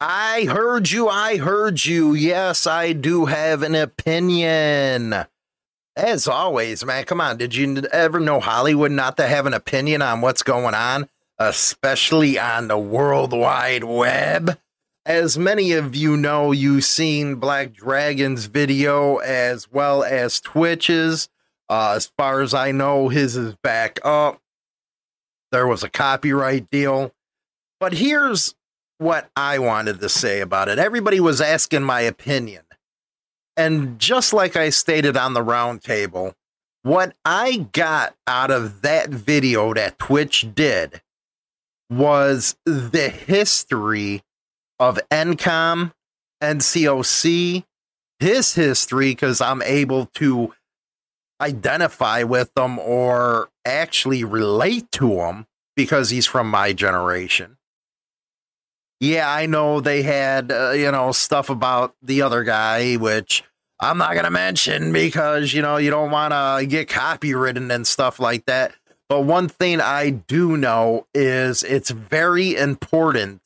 I heard you. I heard you. Yes, I do have an opinion. As always, man, come on. Did you ever know Hollywood not to have an opinion on what's going on, especially on the World Wide Web? As many of you know, you've seen Black Dragon's video as well as Twitch's. Uh, as far as I know, his is back up. There was a copyright deal. But here's what I wanted to say about it. Everybody was asking my opinion. And just like I stated on the roundtable, what I got out of that video that Twitch did was the history of NCOM, NCOC, his history, because I'm able to identify with them or actually relate to him because he's from my generation yeah, I know they had, uh, you know, stuff about the other guy, which I'm not going to mention because, you know, you don't want to get copywritten and stuff like that. But one thing I do know is it's very important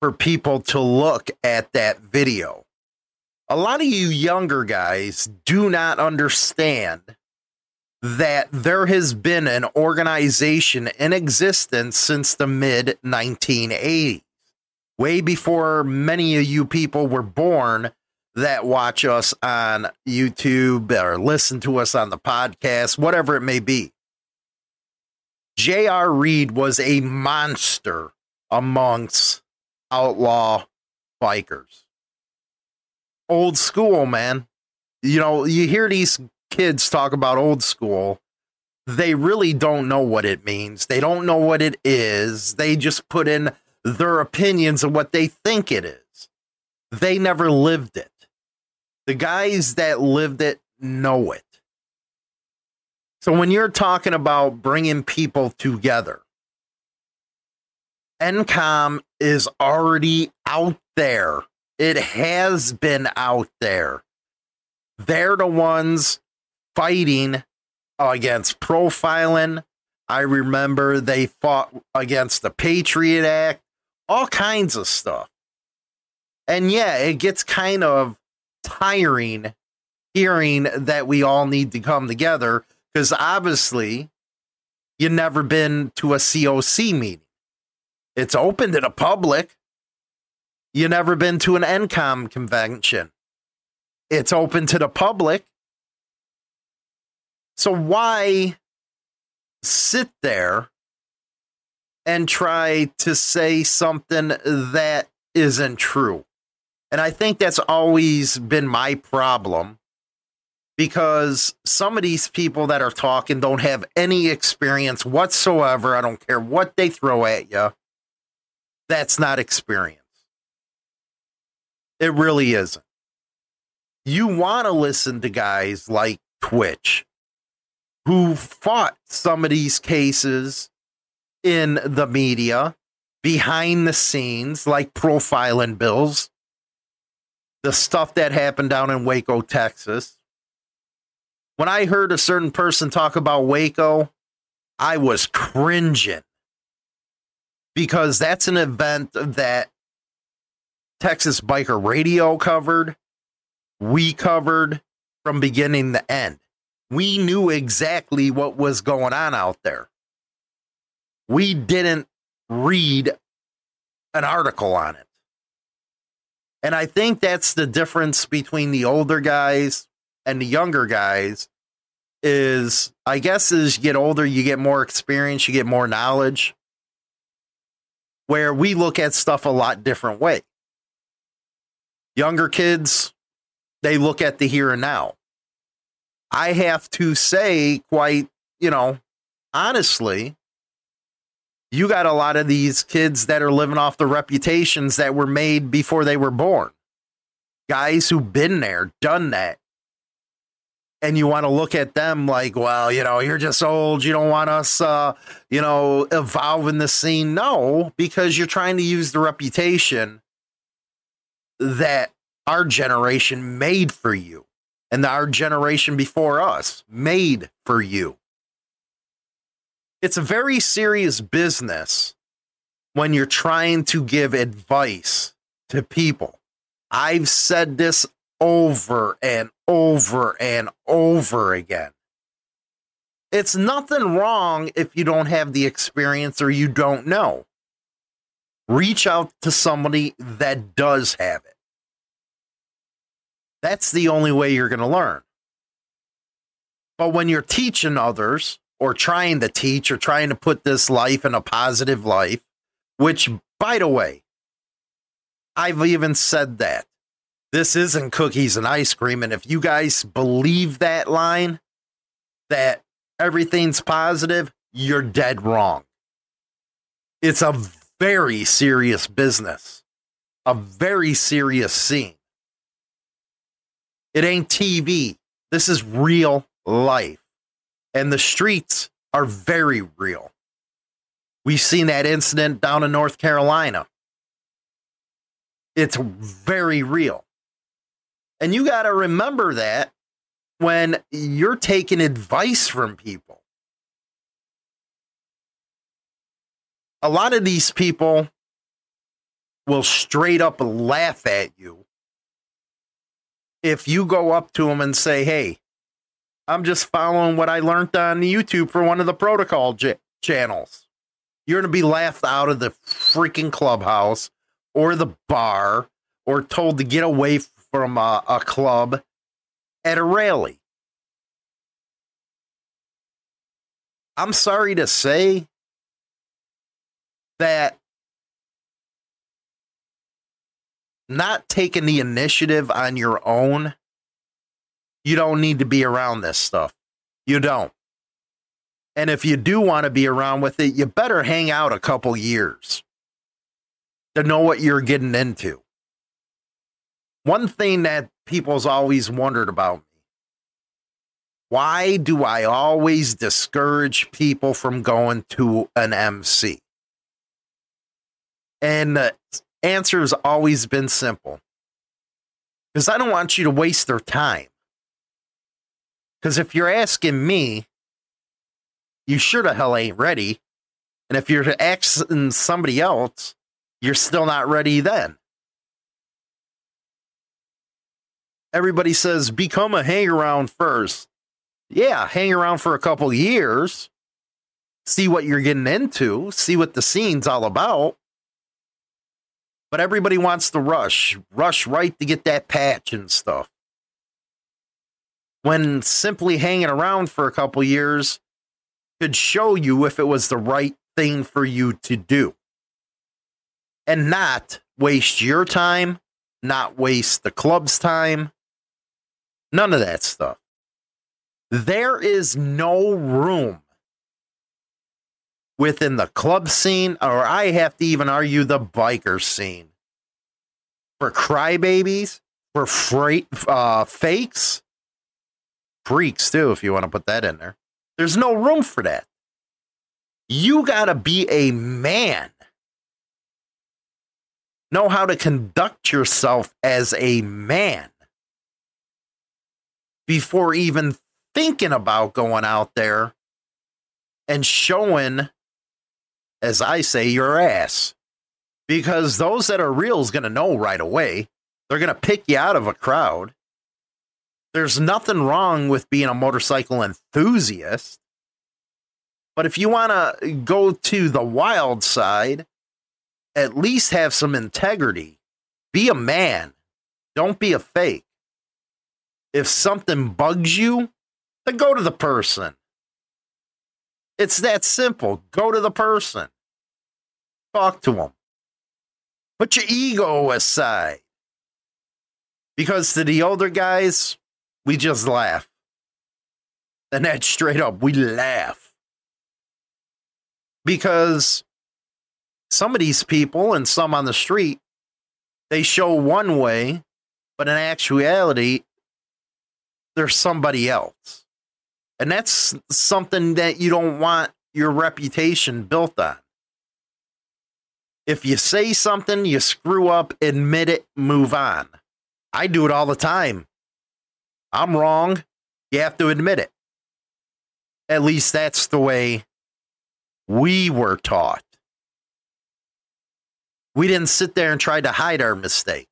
for people to look at that video. A lot of you younger guys do not understand that there has been an organization in existence since the mid 1980s way before many of you people were born that watch us on YouTube or listen to us on the podcast, whatever it may be. J.R. Reed was a monster amongst outlaw bikers. Old school, man. You know, you hear these kids talk about old school. They really don't know what it means. They don't know what it is. They just put in their opinions of what they think it is. They never lived it. The guys that lived it know it. So when you're talking about bringing people together, NCOM is already out there. It has been out there. They're the ones fighting against profiling. I remember they fought against the Patriot Act all kinds of stuff. And yeah, it gets kind of tiring hearing that we all need to come together because obviously you've never been to a COC meeting. It's open to the public. You've never been to an NCOM convention. It's open to the public. So why sit there and try to say something that isn't true. And I think that's always been my problem because some of these people that are talking don't have any experience whatsoever. I don't care what they throw at you. That's not experience. It really isn't. You want to listen to guys like Twitch who fought some of these cases in the media, behind the scenes, like profiling bills, the stuff that happened down in Waco, Texas. When I heard a certain person talk about Waco, I was cringing because that's an event that Texas Biker Radio covered. We covered from beginning to end. We knew exactly what was going on out there we didn't read an article on it. And I think that's the difference between the older guys and the younger guys is I guess as you get older, you get more experience, you get more knowledge. Where we look at stuff a lot different way. Younger kids, they look at the here and now. I have to say, quite, you know, honestly, you got a lot of these kids that are living off the reputations that were made before they were born. Guys who've been there, done that. And you want to look at them like, well, you know, you're just old. You don't want us, uh, you know, evolving the scene. No, because you're trying to use the reputation that our generation made for you and our generation before us made for you it's a very serious business when you're trying to give advice to people. I've said this over and over and over again. It's nothing wrong if you don't have the experience or you don't know. Reach out to somebody that does have it. That's the only way you're going to learn. But when you're teaching others or trying to teach or trying to put this life in a positive life, which, by the way, I've even said that this isn't cookies and ice cream. And if you guys believe that line, that everything's positive, you're dead wrong. It's a very serious business, a very serious scene. It ain't TV. This is real life. And the streets are very real. We've seen that incident down in North Carolina. It's very real. And you got to remember that when you're taking advice from people. A lot of these people will straight up laugh at you if you go up to them and say, Hey, I'm just following what I learned on YouTube for one of the protocol j- channels. You're going to be laughed out of the freaking clubhouse or the bar or told to get away from a, a club at a rally. I'm sorry to say that not taking the initiative on your own, you don't need to be around this stuff. You don't. And if you do want to be around with it, you better hang out a couple years to know what you're getting into. One thing that people's always wondered about me why do I always discourage people from going to an MC? And the answer has always been simple because I don't want you to waste their time. Because if you're asking me, you sure the hell ain't ready. And if you're asking somebody else, you're still not ready then. Everybody says become a hang around first yeah, hang around for a couple years, see what you're getting into, see what the scene's all about. But everybody wants to rush, rush right to get that patch and stuff. When simply hanging around for a couple years could show you if it was the right thing for you to do. And not waste your time, not waste the club's time, none of that stuff. There is no room within the club scene, or I have to even argue the biker scene, for crybabies, for freight, uh, fakes, freaks too, if you want to put that in there. There's no room for that. You got to be a man. Know how to conduct yourself as a man before even thinking about going out there and showing, as I say, your ass. Because those that are real is going to know right away. They're going to pick you out of a crowd. There's nothing wrong with being a motorcycle enthusiast. But if you want to go to the wild side, at least have some integrity. Be a man. Don't be a fake. If something bugs you, then go to the person. It's that simple. Go to the person. Talk to them. Put your ego aside. Because to the older guys, we just laugh. And that's straight up. We laugh. Because some of these people and some on the street, they show one way, but in actuality, they're somebody else. And that's something that you don't want your reputation built on. If you say something, you screw up, admit it, move on. I do it all the time. I'm wrong. You have to admit it. At least that's the way we were taught. We didn't sit there and try to hide our mistake.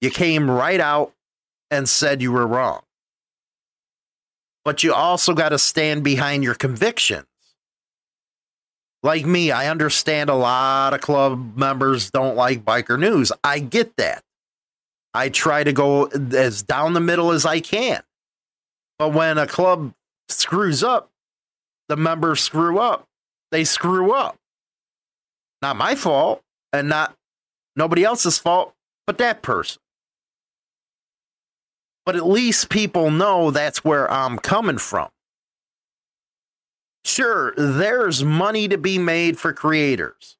You came right out and said you were wrong. But you also got to stand behind your convictions. Like me, I understand a lot of club members don't like biker news. I get that. I try to go as down the middle as I can. But when a club screws up, the members screw up. They screw up. Not my fault and not nobody else's fault, but that person. But at least people know that's where I'm coming from. Sure, there's money to be made for creators.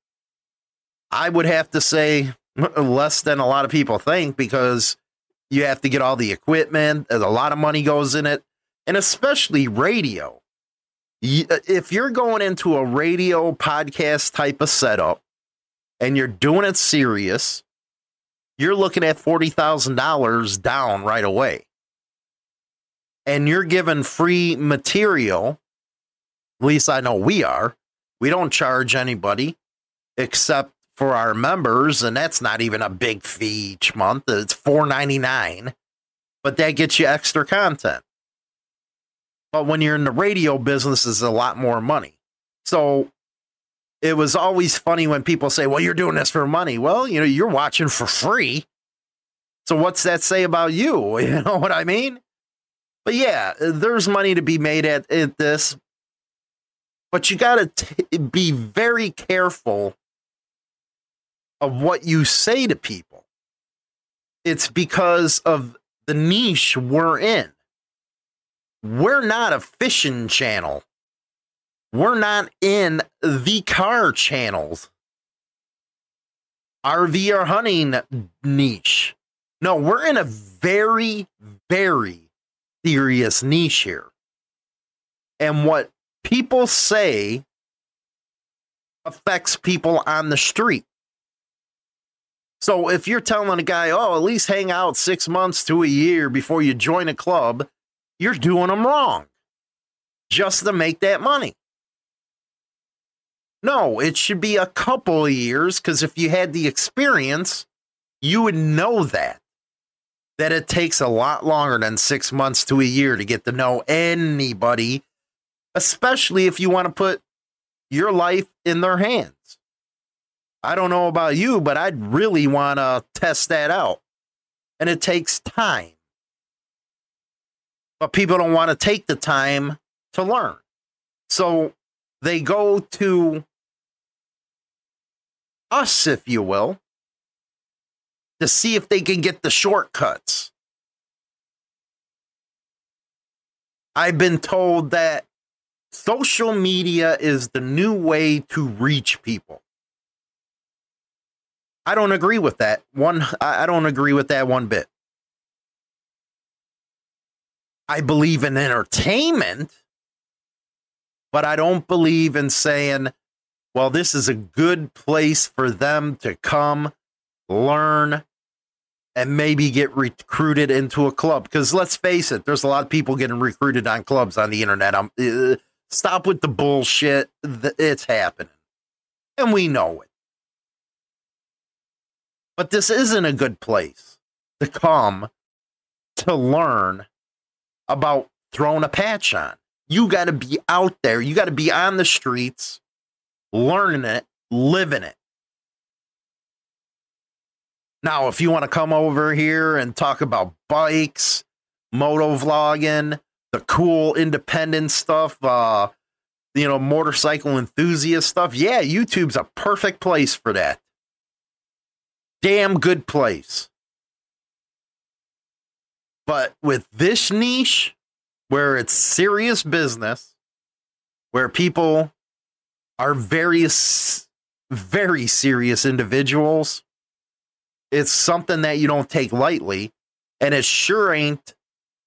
I would have to say less than a lot of people think because you have to get all the equipment, a lot of money goes in it, and especially radio. Uh, if you're going into a radio podcast type of setup and you're doing it serious, you're looking at $40,000 down right away. And you're given free material at least I know we are. We don't charge anybody except for our members, and that's not even a big fee each month. It's four ninety nine, but that gets you extra content. But when you're in the radio business, it's a lot more money. So it was always funny when people say, "Well, you're doing this for money." Well, you know, you're watching for free. So what's that say about you? You know what I mean? But yeah, there's money to be made at, at this, but you got to be very careful of what you say to people. It's because of the niche we're in. We're not a fishing channel. We're not in the car channels. RV or hunting niche. No, we're in a very, very serious niche here. And what people say affects people on the street. So if you're telling a guy, oh, at least hang out six months to a year before you join a club, you're doing them wrong just to make that money. No, it should be a couple of years because if you had the experience, you would know that. That it takes a lot longer than six months to a year to get to know anybody especially if you want to put your life in their hands. I don't know about you, but I'd really want to test that out. And it takes time. But people don't want to take the time to learn. So they go to us, if you will, to see if they can get the shortcuts. I've been told that social media is the new way to reach people. I don't agree with that. One I don't agree with that one bit. I believe in entertainment, but I don't believe in saying, well, this is a good place for them to come learn and maybe get recruited into a club. Because let's face it, there's a lot of people getting recruited on clubs on the internet. I'm, uh, Stop with the bullshit. It's happening. And we know it. But this isn't a good place to come to learn about throwing a patch on. You got to be out there. You got to be on the streets, learning it, living it. Now, if you want to come over here and talk about bikes, moto vlogging, the cool independent stuff, uh, you know, motorcycle enthusiast stuff. Yeah, YouTube's a perfect place for that. Damn good place. But with this niche, where it's serious business, where people are various, very serious individuals, it's something that you don't take lightly. And it sure ain't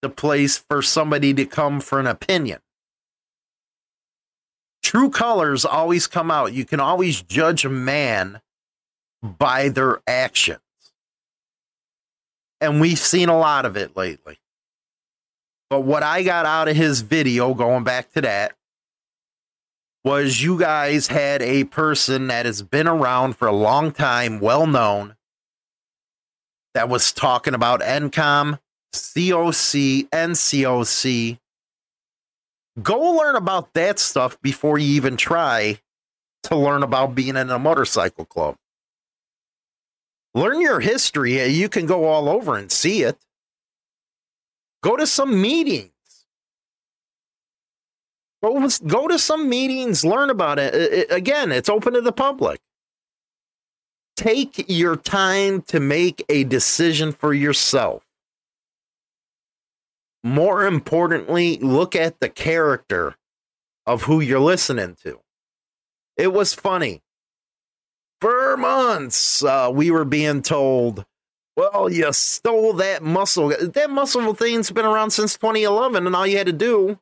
the place for somebody to come for an opinion. True colors always come out. You can always judge a man by their actions. And we've seen a lot of it lately. But what I got out of his video, going back to that, was you guys had a person that has been around for a long time, well known, that was talking about NCOM, COC, NCOC. Go learn about that stuff before you even try to learn about being in a motorcycle club. Learn your history. You can go all over and see it. Go to some meetings. Go, go to some meetings, learn about it. it, it again, it's open to the public. Take your time to make a decision for yourself. More importantly, look at the character of who you're listening to. It was funny. For months, uh, we were being told, well, you stole that muscle. That muscle thing's been around since 2011, and all you had to do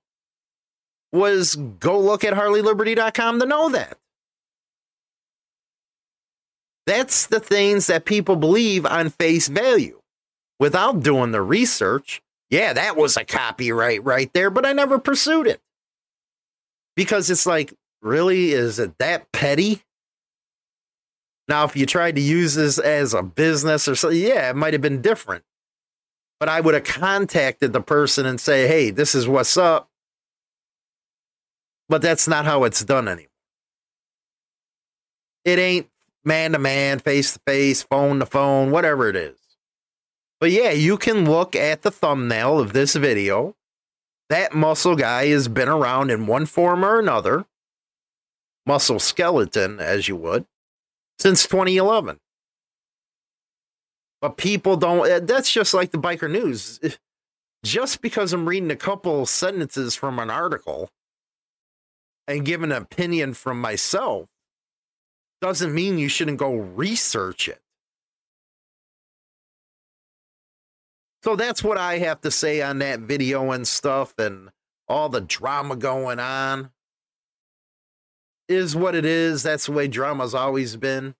was go look at harleyliberty.com to know that. That's the things that people believe on face value without doing the research. Yeah, that was a copyright right there, but I never pursued it. Because it's like, really? Is it that petty? Now, if you tried to use this as a business or something, yeah, it might have been different. But I would have contacted the person and say, hey, this is what's up. But that's not how it's done anymore. It ain't man to man, face to face, phone to phone, whatever it is. But yeah, you can look at the thumbnail of this video. That muscle guy has been around in one form or another, muscle skeleton, as you would, since 2011. But people don't, eh, that's just like the biker news. Just because I'm reading a couple sentences from an article and giving an opinion from myself doesn't mean you shouldn't go research it. So that's what I have to say on that video and stuff and all the drama going on. Is what it is. That's the way drama's always been.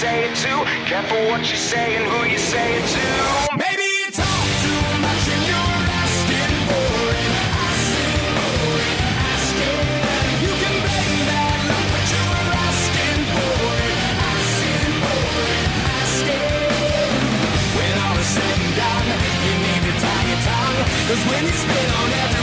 Say it to. Careful what you say and who you say it to. Maybe you talk too much and you're asking for it. Asking for it, asking. You can blame luck, but you're asking for it. Asking for it, asking. When all is said and done, you need to tie your. Cause when you spit on everyone,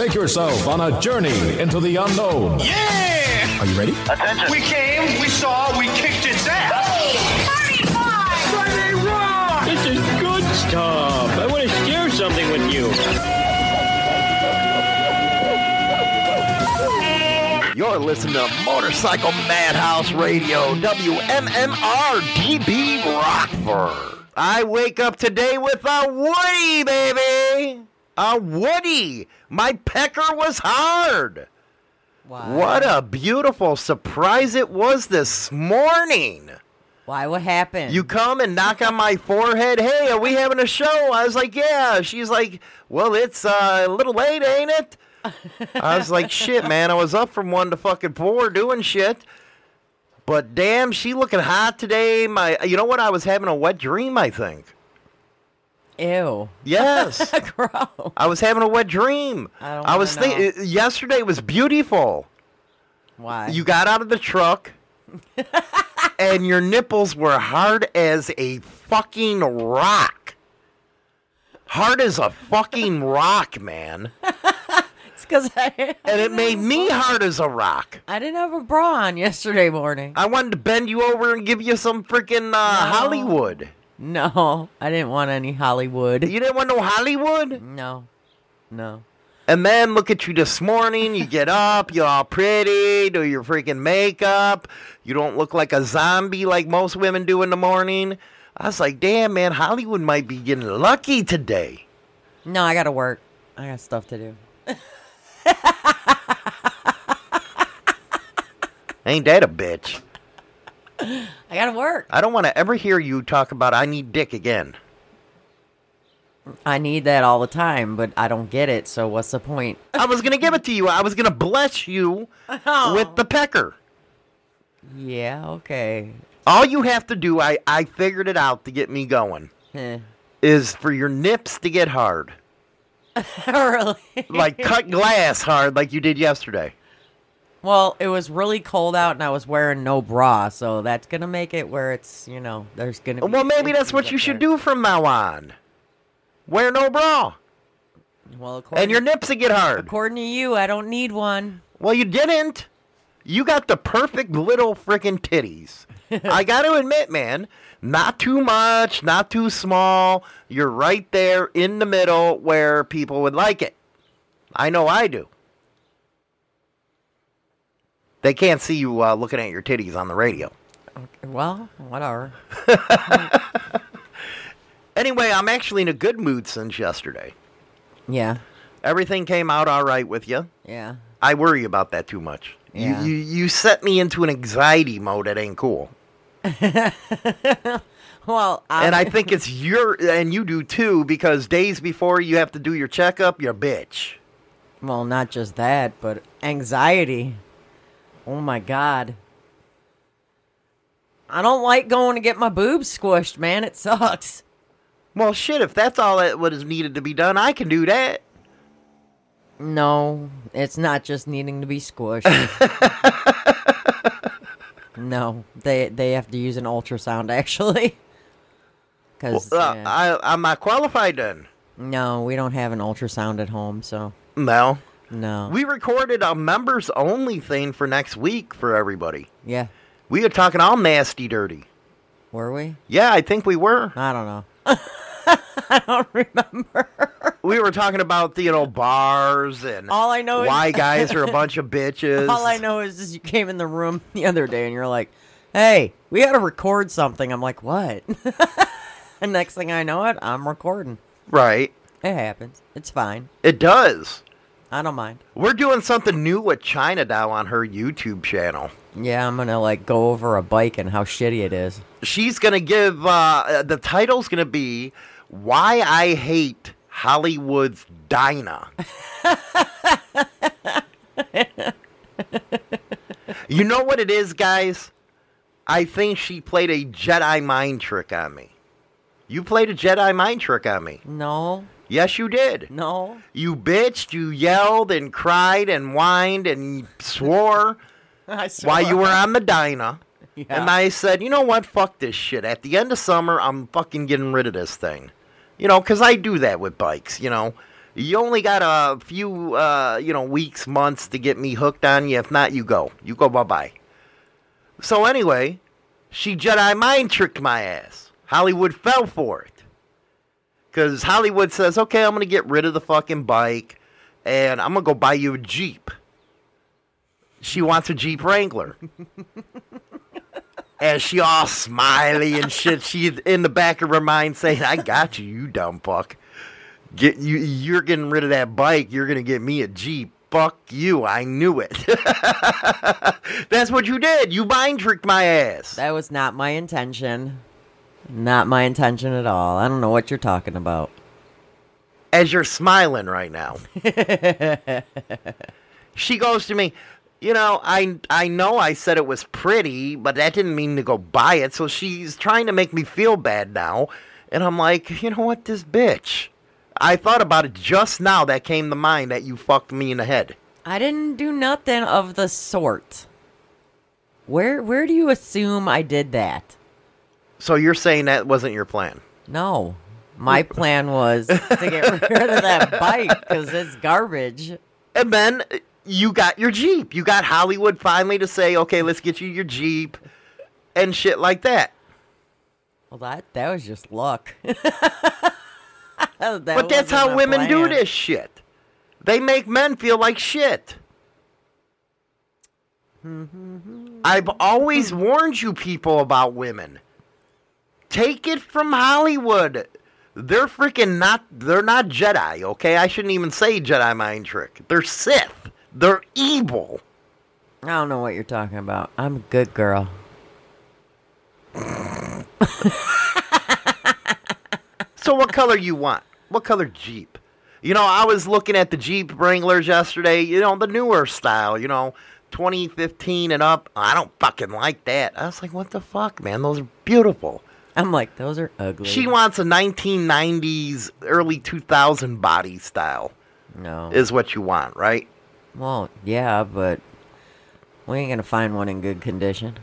Take yourself on a journey into the unknown. Yeah! Are you ready? Attention. We came, we saw, we kicked its ass. This is good stuff. I want to share something with you. You're listening to Motorcycle Madhouse Radio, WMMR DB Rockford. I wake up today with a Woody, baby. A Woody. My pecker was hard. Why? What a beautiful surprise it was this morning. Why? What happened? You come and knock on my forehead. Hey, are we having a show? I was like, yeah. She's like, well, it's uh, a little late, ain't it? I was like, shit, man. I was up from one to fucking four doing shit. But damn, she looking hot today. My, you know what? I was having a wet dream. I think. Ew. Yes, Gross. I was having a wet dream. I don't I was thinking yesterday was beautiful. Why? You got out of the truck, and your nipples were hard as a fucking rock. Hard as a fucking rock, man. It's because I. And it made me hard as a rock. I didn't have a bra on yesterday morning. I wanted to bend you over and give you some freaking uh, Hollywood. No, I didn't want any Hollywood. You didn't want no Hollywood? No, no. And then look at you this morning. You get up, you're all pretty, do your freaking makeup. You don't look like a zombie like most women do in the morning. I was like, damn, man, Hollywood might be getting lucky today. No, I gotta work. I got stuff to do. Ain't that a bitch? I gotta work. I don't want to ever hear you talk about I need dick again. I need that all the time, but I don't get it. So what's the point? I was to give it to you. I was to bless you with the pecker. Yeah. Okay. All you have to do, I, I figured it out to get me going, Eh. is for your nips to get hard. really? Like cut glass hard like you did yesterday. Well, it was really cold out, and I was wearing no bra, so that's gonna make it where it's you know there's gonna. Be Well, maybe that's what you should there. do from now on. Wear no bra. Well, And your nips will get hard. according to you, I don't need one. Well, you didn't. You got the perfect little freaking titties. I got to admit, man, not too much, not too small. You're right there in the middle where people would like it. I know I do. They can't see you uh, looking at your titties on the radio. Well, whatever. Anyway, I'm actually in a good mood since yesterday. Yeah. Everything came out all right with you. Yeah. I worry about that too much. Yeah. You, you you set me into an anxiety mode that ain't cool. Well, I, and I think it's your and you do too because days before you have to do your checkup, you're a bitch. well, not just that, but anxiety. Oh my god. I don't like going to get my boobs squished, man. It sucks. Well, shit, if that's all that what is needed to be done, I can do that. No, it's not just needing to be squished. no, they they have to use an ultrasound actually. Cuz Uh, I I'm not qualified then. no, we don't have an ultrasound at home, so No. No. We recorded a members only thing for next week for everybody. yeah. We were talking all nasty dirty. Were we? Yeah, I think we were. I don't know. I don't remember. We were talking about you know bars and All I know is- why guys are a bunch of bitches. All I know is, is you came in the room the other day and you're like, "Hey, we got to record something." I'm like, "What?" and next thing I know it, I'm recording. Right. It happens. It's fine. It does. I don't mind. We're doing something new with China Dow on her YouTube channel. Yeah, I'm gonna like go over a bike and how shitty it is. She's gonna give uh, the title's gonna be "Why I Hate Hollywood's Dyna." you know what it is, guys? I think she played a Jedi mind trick on me. You played a Jedi mind trick on me. No, Yes, you did. no. You bitched, you yelled and cried and whined and swore. I swear. while you were on Medina. Yeah. And I said, you know what? Fuck this shit. At the end of summer, I'm fucking getting rid of this thing. You know, because I do that with bikes, you know. You only got a few, uh, you know, weeks, months to get me hooked on you. If not, you go. You go bye bye. So, anyway, she Jedi mind tricked my ass. Hollywood fell for it. Because Hollywood says, okay, I'm going to get rid of the fucking bike and I'm going to go buy you a Jeep. She wants a Jeep Wrangler. and she all smiley and shit. She's in the back of her mind saying, I got you, you dumb fuck. Get you you're getting rid of that bike, you're gonna get me a Jeep. Fuck you, I knew it. That's what you did. You mind tricked my ass. That was not my intention. Not my intention at all. I don't know what you're talking about. as you're smiling right now. she goes to me, you know, I I know I said it was pretty, but that didn't mean to go buy it. So she's trying to make me feel bad now, and I'm like, you know what, this bitch. I thought about it just now. That came to mind that you fucked me in the head. I didn't do nothing of the sort. Where where do you assume I did that? So you're saying that wasn't your plan? No. My plan was to get rid of that bike because it's garbage. And then you got your Jeep. You got Hollywood finally to say, okay, let's get you your Jeep, and shit like that. Well, that that was just luck. That but that's how women do this shit. They make men feel like shit. Mm-hmm. I've always warned you people about women. Take it from Hollywood. They're freaking not they're not Jedi, okay? I shouldn't even say Jedi mind trick. They're Sith. They're evil. I don't know what you're talking about. I'm a good girl. So what color you want? What color Jeep? You know, I was looking at the Jeep Wranglers yesterday, you know, the newer style, you know, 2015 and up. I don't fucking like that. I was like, what the fuck, man? Those are beautiful. I'm like, those are ugly. She wants a 1990s, early 2000 body style, no. is what you want, right? well, yeah, but we ain't gonna find one in good condition.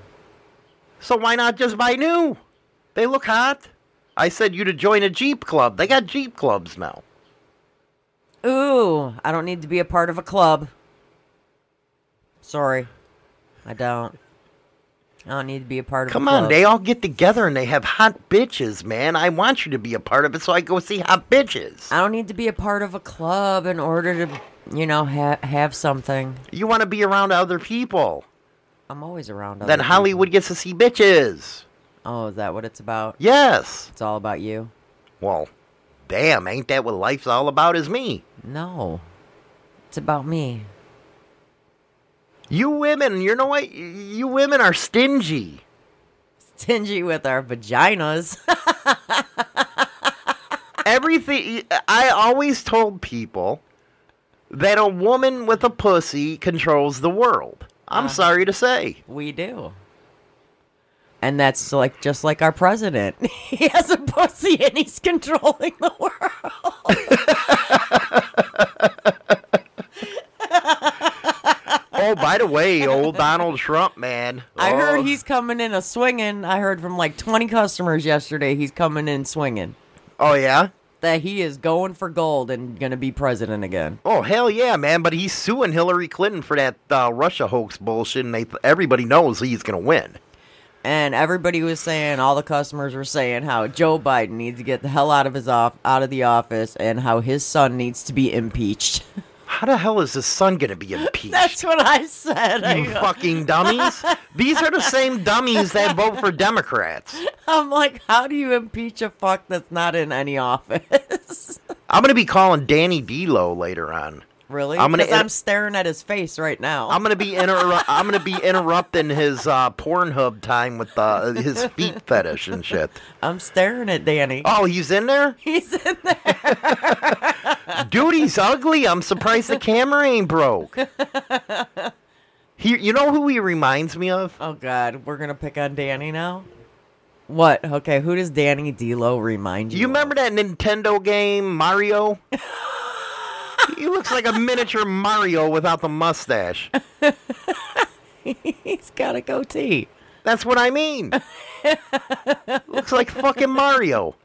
So why not just buy new? They look hot. I said you to join a Jeep club. They got Jeep clubs now. Ooh, I don't need to be a part of a club. Sorry, I don't. I don't need to be a part of. Come on, they all get together and they have hot bitches, man. I want you to be a part of it so I go see hot bitches. I don't need to be a part of a club in order to, you know, ha- have something. You want to be around other people. I'm always around. Other Then people. Hollywood gets to see bitches. Oh, is that what it's about? Yes. It's all about you. Well, damn, ain't that what life's all about is me? No, it's about me. You women, you know what? You women are stingy. Stingy with our vaginas. Everything I always told people that a woman with a pussy controls the world. I'm Uh-huh. sorry to say. we do. And that's like just like our president. He has a pussy and he's controlling the world. Oh, by the way, old Donald Trump, man. I Oh. heard he's coming in a swinging. I heard from like 20 customers yesterday he's coming in swinging. Oh yeah. That he is going for gold and going to be president again. Oh hell yeah, man! But he's suing Hillary Clinton for that uh, Russia hoax bullshit, and they, everybody knows he's gonna win. And everybody was saying, all the customers were saying how Joe Biden needs to get the hell out of his off out of the office and how his son needs to be impeached. How the hell is his son gonna be impeached? That's what I said. I you go- fucking dummies! These are the same dummies that vote for Democrats. I'm like, how do you impeach a fuck that's not in any office? I'm gonna be calling Danny D'Lo later on. really? I'm gonna Because I'm staring at his face right now. I'm gonna be inter- I'm gonna be interrupting his uh, Pornhub time with uh, his feet fetish and shit. I'm staring at Danny. Oh, he's in there, He's in there. Dude. He's ugly. I'm surprised the camera ain't broke. He, you know who he reminds me of? Oh God, we're gonna pick on Danny now. What? Okay, who does Danny D'Lo remind you? You of? remember that Nintendo game Mario? he looks like a miniature Mario without the mustache. He's got a goatee. That's what I mean. Looks like fucking Mario.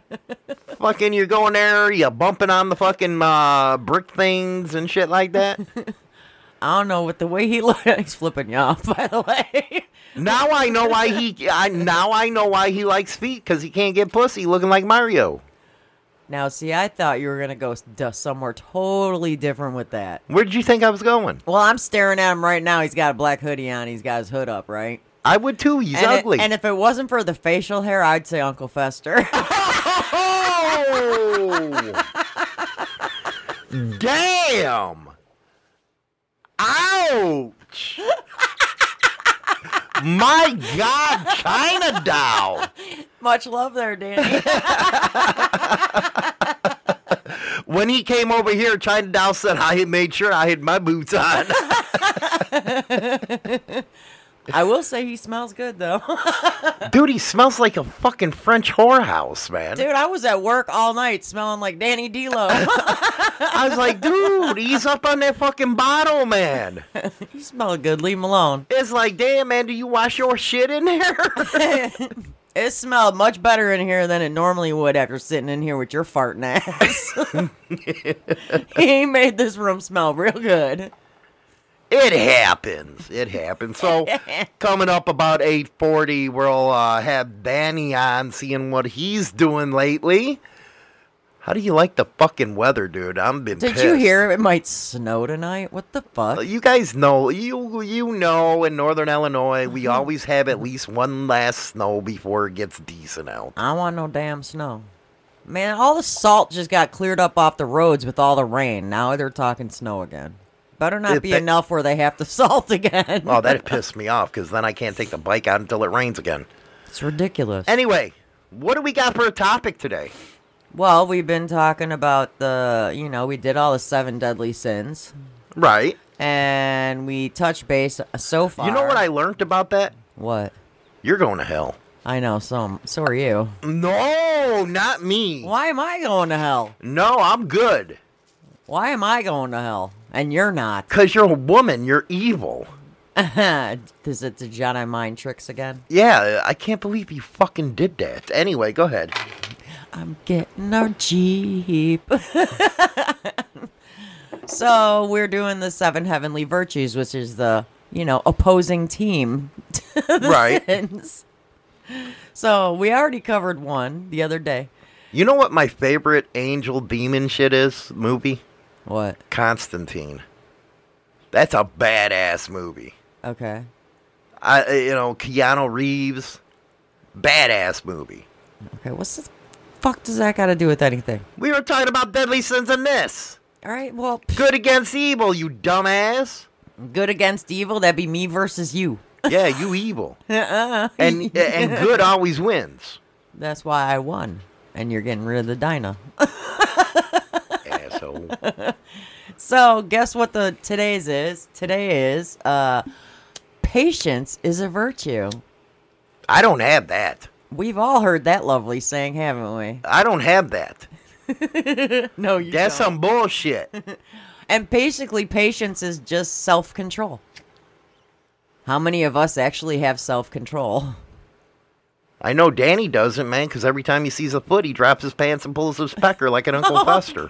fucking, you're going there, you're bumping on the fucking uh, brick things and shit like that. I don't know, with the way he looks, he's flipping you off. By the way, now I know why he. I now I know why he likes feet because he can't get pussy looking like Mario. now see, I thought you were gonna go somewhere totally different with that. Where'd you think I was going? Well, I'm staring at him right now. He's got a black hoodie on. He's got his hood up, right? I would too. He's and, it- ugly. and if it wasn't for the facial hair, I'd say Uncle Fester. Oh! Damn! Ouch! My God, China doll. Much love there, Danny. When he came over here, China doll said I had made sure I had my boots on. I will say he smells good though. Dude, he smells like a fucking French whorehouse, man. Dude, I was at work all night smelling like Danny D'Lo. I was like, dude, he's up on that fucking bottle, man. you smell good. Leave him alone. It's like, damn, man, do you wash your shit in there? It smelled much better in here than it normally would after sitting in here with your farting ass. he made this room smell real good. It happens. It happens. So coming up about eight forty, we'll uh, have Danny on, seeing what he's doing lately. How do you like the fucking weather, dude? I'm been. Did pissed. you hear it might snow tonight? What the fuck? You guys know you you know in Northern Illinois Mm-hmm. we always have at least one last snow before it gets decent out. I want no damn snow. Man, all the salt just got cleared up off the roads with all the rain. Now they're talking snow again. Better not be that- enough where they have to salt again. Oh, that pissed me off because then I can't take the bike out until it rains again. It's ridiculous. Anyway, what do we got for a topic today? well, we've been talking about the, you know, we did all the seven deadly sins, Right. and we touched base uh, so far. You know what I learned about that? What? You're going to hell. I know. So, um, so are you. No, not me. Why am I going to hell? No, I'm good. Why am I going to hell? And you're not. Cause you're a woman. You're evil. Is it the Jedi mind tricks again? Yeah, I can't believe you fucking did that. Anyway, go ahead. I'm getting our Jeep. so we're doing the seven heavenly virtues, which is the, you know, opposing team. Right. sins. So we already covered one the other day. You know what my favorite angel demon shit is? Movie What? Constantine. That's a badass movie. Okay. I, uh, you know, Keanu Reeves, badass movie. Okay. What's the fuck does that got to do with anything? We were talking about deadly sins and this. All right. Well, Good against evil, you dumbass. good against evil. That'd be me versus you. Yeah, you evil. Uh-uh. And and good always wins. That's why I won. And you're getting rid of the Dyna. Asshole. So guess what the today's is? Today is uh patience is a virtue. I don't have that. We've all heard that lovely saying, haven't we? I don't have that. No, you That's don't. some bullshit. And basically patience is just self-control. How many of us actually have self-control? I know Danny doesn't, man, because every time he sees a foot, he drops his pants and pulls his pecker like an Uncle Fester.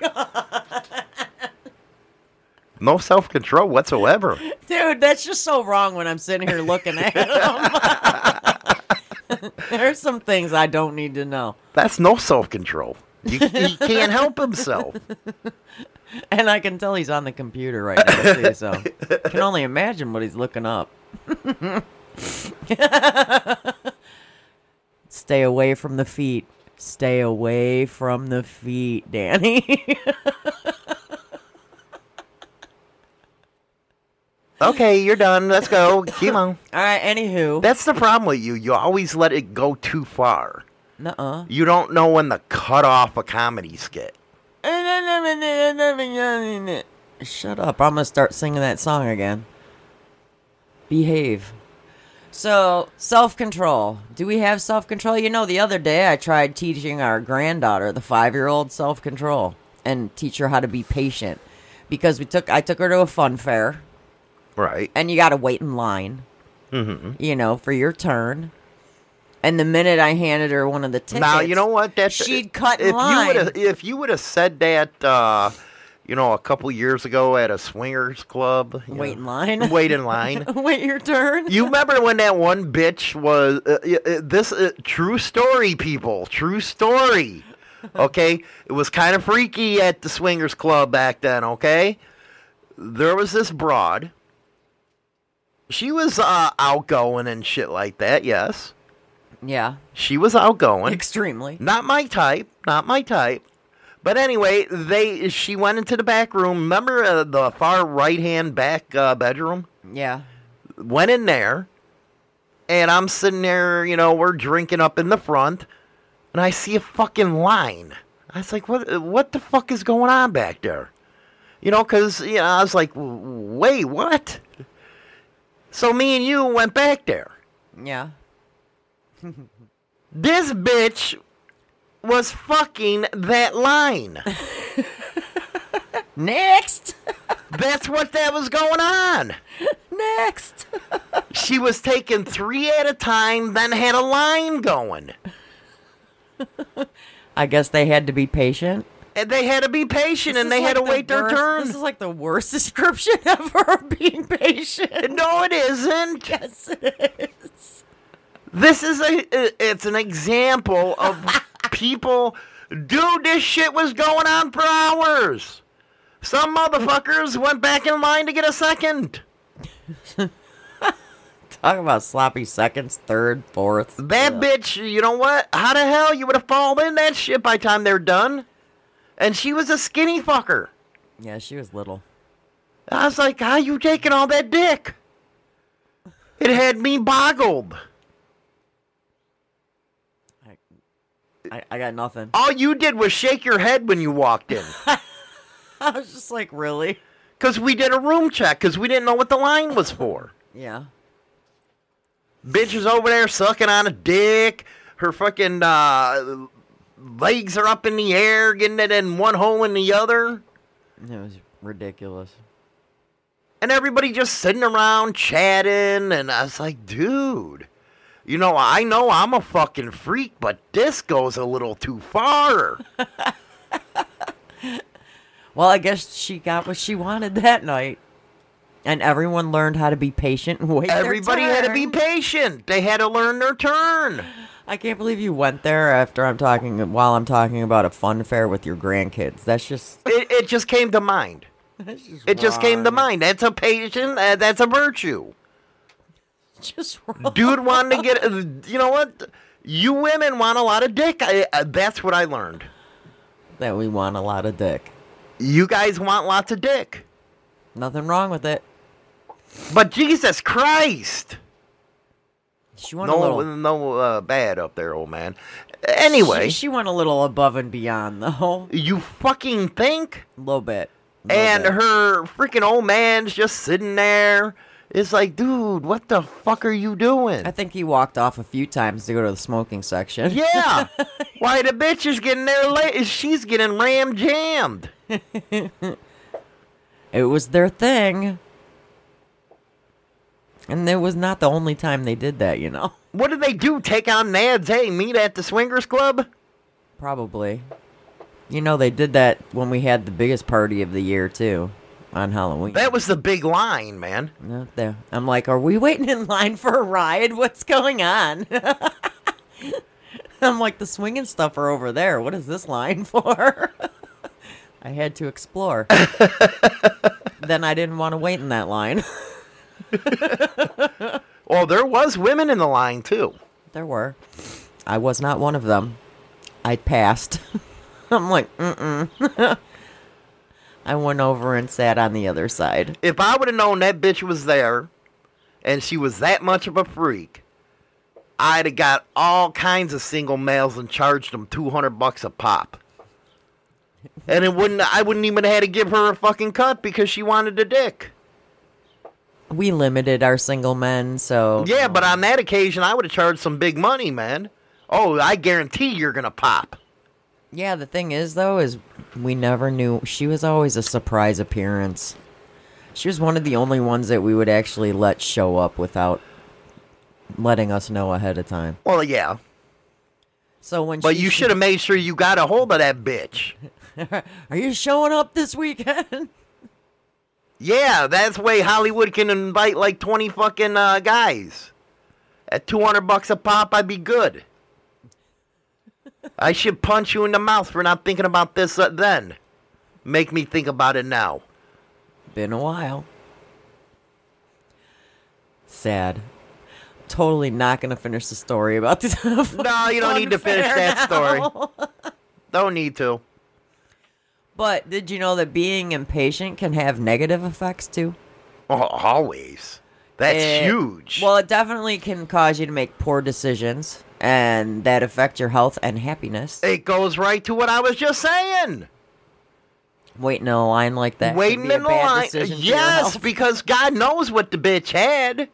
No self control whatsoever. Dude, that's just so wrong when I'm sitting here looking at him. There's some things I don't need to know. That's no self control. He can't help himself. And I can tell he's on the computer right now, too, so I can only imagine what he's looking up. Stay away from the feet. Stay away from the feet, Danny. Okay, you're done. Let's go. Keep on. All right, anywho. That's the problem with you. You always let it go too far. Nuh-uh. You don't know when to cut off a comedy skit. Shut up. I'm going to start singing that song again. Behave. So, self control. Do we have self control? You know, the other day I tried teaching our granddaughter, the five year old, self control and teach her how to be patient. Because we took I took her to a fun fair Right. and you got to wait in line, Mm-hmm. you know, for your turn. And the minute I handed her one of the tickets, Now you know what? That she'd cut if line. you would have if you would have said that, uh, you know, a couple years ago at a swingers club, wait know, in line, wait in line. wait your turn. You remember when that one bitch was uh, uh, uh, this uh, true story, people, true story. Okay, it was kind of freaky at the swingers club back then. Okay, there was this broad. She was uh, outgoing and shit like that. Yes, yeah, she was outgoing. extremely. Not my type. Not my type. But anyway, they she went into the back room. Remember uh, the far right hand back uh, bedroom? Yeah, Went in there, and I'm sitting there. You know, we're drinking up in the front, and I see a fucking line. I was like, "What? What the fuck is going on back there?" You know, because you know, I was like, "Wait, what?" So me and you went back there. yeah. This bitch was fucking that line. Next, That's what that was going on. next. She was taking three at a time, then had a line going. I guess they had to be patient. And they had to be patient This and they had to the wait their worst- turn. This is like the worst description ever of being patient. No, it isn't. Yes, it is. This is a it's an example of people dude, this shit was going on for hours. Some motherfuckers went back in line to get a second. Talk about sloppy seconds, third, fourth. That bitch, you know what? How the hell you would have fallen in that shit by the time they're done? And she was a skinny fucker. Yeah, she was little. I was like, how you taking all that dick? It had me boggled. I, I got nothing. All you did was shake your head when you walked in. I was just like, really? Because we did a room check because we didn't know what the line was for. Yeah. Bitch is over there sucking on a dick. Her fucking uh, legs are up in the air, getting it in one hole and the other. It was ridiculous. and everybody just sitting around chatting and i was like dude you know i know i'm a fucking freak but this goes a little too far Well, I guess she got what she wanted that night. And everyone learned how to be patient and wait. everybody had to be patient they had to learn their turn I can't believe you went there after I'm talking while I'm talking about a fun fair with your grandkids. That's just it, it just came to mind. Just it just came to mind. That's a patient uh, that's a virtue. Just wrong. dude wanted to get uh, you know what? You women want a lot of dick. I, uh, that's what i learned. That we want a lot of dick. you guys want lots of dick. Nothing wrong with it. but jesus christ She went a No, little. no uh, bad up there, old man. Anyway, she, she went a little above and beyond, though. you fucking think? A little bit. Little And bit. her freaking old man's just sitting there. It's like, dude, what the fuck are you doing? I think he walked off a few times to go to the smoking section. yeah. Why the bitch is getting there late? She's getting ram jammed. It was their thing. And it was not the only time they did that, you know. What did they do? Take on Nads? Hey, meet at the swingers club? Probably. You know, they did that when we had the biggest party of the year, too, on Halloween. That was the big line, man. Not there. I'm like, are we waiting in line for a ride? What's going on? I'm like, the swinging stuff are over there. What is this line for? I had to explore. then I didn't want to wait in that line. Well, there was women in the line too. There were. I was not one of them. I passed. I'm like, mm-mm. I went over and sat on the other side. If I would have known that bitch was there and she was that much of a freak, I'd have got all kinds of single males and charged them 200 bucks a pop. And it wouldn't I wouldn't even have had to give her a fucking cut because she wanted a dick. We limited our single men, so Yeah, but on that occasion I would have charged some big money, man. Oh, I guarantee you're going to pop. Yeah, the thing is though is we never knew she was always a surprise appearance. She was one of the only ones that we would actually let show up without letting us know ahead of time. Well, yeah, So when but you should have made sure you got a hold of that bitch. Are you showing up this weekend? Yeah, that's way Hollywood can invite like twenty fucking uh, guys. At two hundred bucks a pop, I'd be good. I should punch you in the mouth for not thinking about this uh, then. Make me think about it now. Been a while. Sad. Totally not gonna finish the story about this. No, you don't need to finish that story. Don't need to. But did you know that being impatient can have negative effects too? Oh, always. That's It- huge. Well, it definitely can cause you to make poor decisions, and that affect your health and happiness. it goes right to what I was just saying. Waiting in a line like that. Waiting a in bad line. decision for your Yes, because God knows what the bitch had.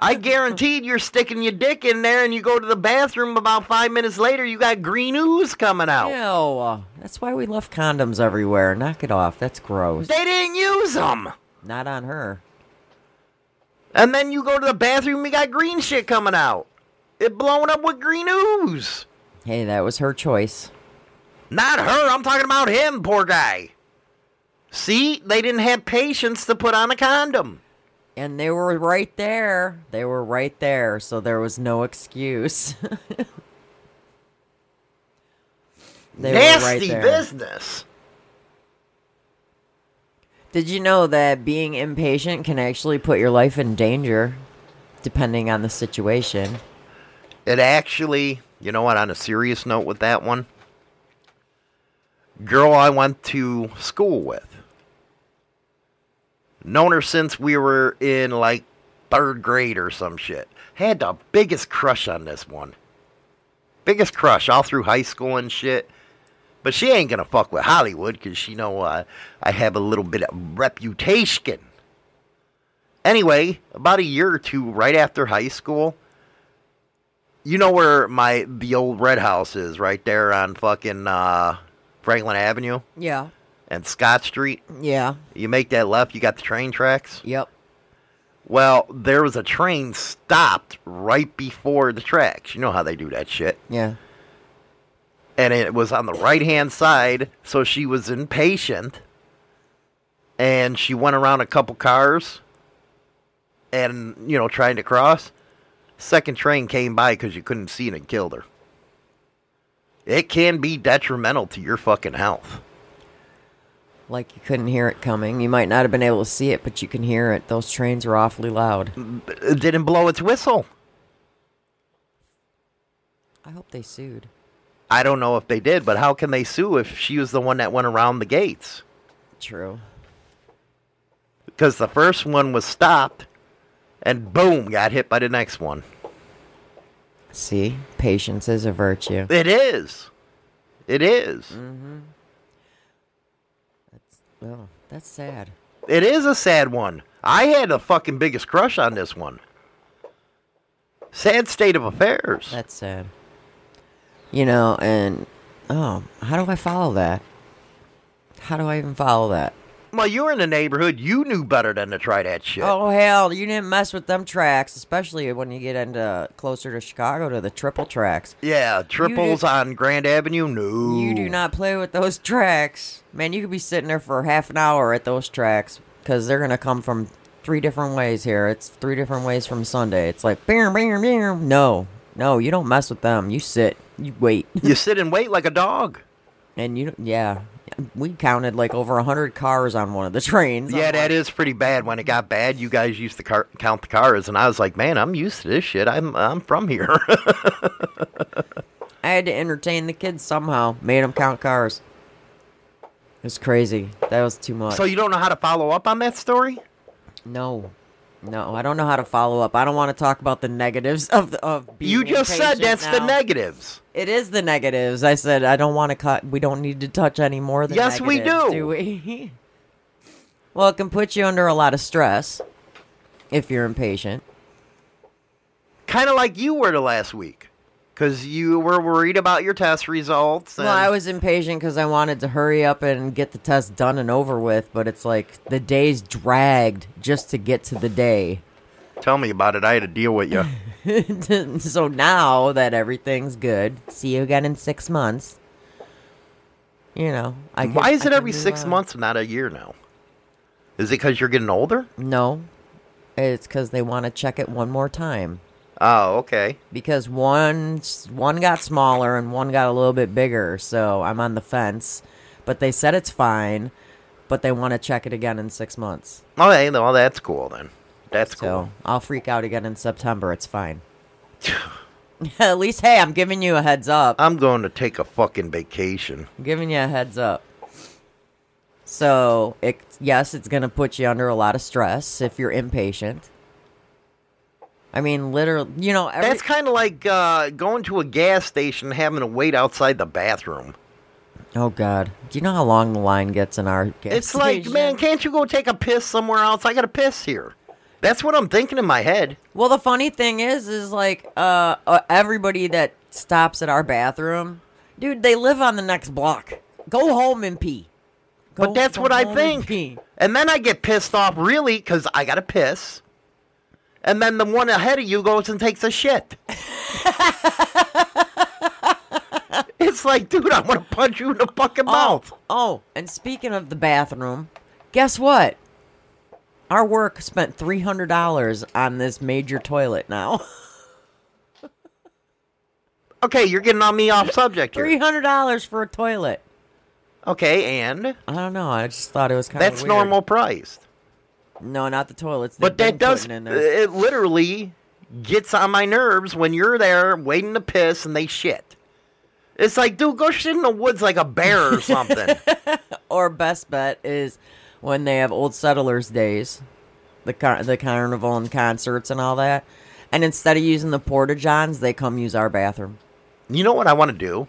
I guaranteed you're sticking your dick in there and you go to the bathroom about five minutes later, you got green ooze coming out. Ew. Uh, that's why we left condoms everywhere. Knock it off. That's gross. They didn't use them. Not on her. And then you go to the bathroom, you got green shit coming out. It blowing up with green ooze. Hey, that was her choice. Not her. I'm talking about him, poor guy. See, they didn't have patience to put on a condom. And they were right there. They were right there, so there was no excuse. they Nasty were right there. business. Did you know that being impatient can actually put your life in danger, depending on the situation? It actually, you know what, on a serious note with that one, girl I went to school with, known her since we were in like third grade or some shit. Had the biggest crush on this one. Biggest crush all through high school and shit. But she ain't gonna fuck with Hollywood because she know uh, I have a little bit of reputation. Anyway, about a year or two right after high school, you know where my the old red house is, right there on fucking uh, Franklin Avenue Yeah. And Scott Street. Yeah. You make that left, you got the train tracks. Yep. Well, there was a train stopped right before the tracks. You know how they do that shit. Yeah. And it was on the right hand side, so she was impatient. And she went around a couple cars and, you know, trying to cross. Second train came by because you couldn't see it and killed her. It can be detrimental to your fucking health. Like you couldn't hear it coming. You might not have been able to see it, but you can hear it. Those trains are awfully loud. It didn't blow its whistle. I hope they sued. I don't know if they did, but how can they sue if she was the one that went around the gates? True. Because the first one was stopped and boom, got hit by the next one. See, patience is a virtue. It is. It is. Mm-hmm. Oh, that's sad. It is a sad one. I had the fucking biggest crush on this one. Sad state of affairs. That's sad. You know, and oh, how do I follow that? How do I even follow that? Well, you were in the neighborhood. You knew better than to try that shit. Oh hell, you didn't mess with them tracks, especially when you get into closer to Chicago to the triple tracks. Yeah, triples on Grand Avenue. No. You do not play with those tracks. Man, you could be sitting there for half an hour at those tracks because they're going to come from three different ways here. It's three different ways from Sunday. It's like, bam, bam, bam. No, no, you don't mess with them. You sit, you wait. You sit and wait like a dog. and you, yeah, we counted like over a 100 cars on one of the trains. Yeah, I'm that like, is pretty bad. When it got bad, you guys used to car- count the cars, and I was like, man, I'm used to this shit. I'm I'm from here. I had to entertain the kids somehow. Made them count cars. It's crazy. That was too much. so you don't know how to follow up on that story? No, no, I don't know how to follow up. I don't want to talk about the negatives of the of being You just said that's the negatives. It is the negatives. I said I don't want to cut. We don't need to touch any more than Yes, we do. Do we? well, it can put you under a lot of stress if you're impatient. Kind of like you were the last week. Because you were worried about your test results. Well, I was impatient because I wanted to hurry up and get the test done and over with, but it's like the days dragged just to get to the day. Tell me about it. I had to deal with you. so now that everything's good, see you again in six months. You know, I can- Why is it every six uh, months, not a year now? Is it because you're getting older? No, it's because they want to check it one more time. Oh, okay. because one one got smaller and one got a little bit bigger, so I'm on the fence. But they said it's fine, but they want to check it again in six months. Okay, well, that's cool then. That's So cool. I'll freak out again in September. It's fine. At least, hey, I'm giving you a heads up. I'm going to take a fucking vacation. I'm giving you a heads up. So, it, yes, it's going to put you under a lot of stress if you're impatient. I mean, literally, you know, every, That's kind of like uh, going to a gas station and having to wait outside the bathroom. oh god, do you know how long the line gets in our? Gas It's like, man, can't you go take a piss somewhere else? I got to piss here. That's what I'm thinking in my head. Well, the funny thing is, is like uh, uh, everybody that stops at our bathroom, dude, they live on the next block. Go home and pee. Go- But that's what I and think. pee. And then I get pissed off really because I got to piss. And then the one ahead of you goes and takes a shit. it's like, dude, I want to punch you in the fucking Oh, mouth. oh, and speaking of the bathroom, guess what? Our work spent three hundred dollars on this major toilet now. Okay, you're getting on me off subject Three here. hundred dollars for a toilet. Okay, and I don't know. I just thought it was kind of that's normal priced. No, not the toilets. But that does, putting in there. it literally gets on my nerves when you're there waiting to piss and they shit. It's like, dude, go shit in the woods like a bear or something. Or best bet is when they have old settlers days, the car- the carnival and concerts and all that. And instead of using the porta johns, they come use our bathroom. you know what I want to do?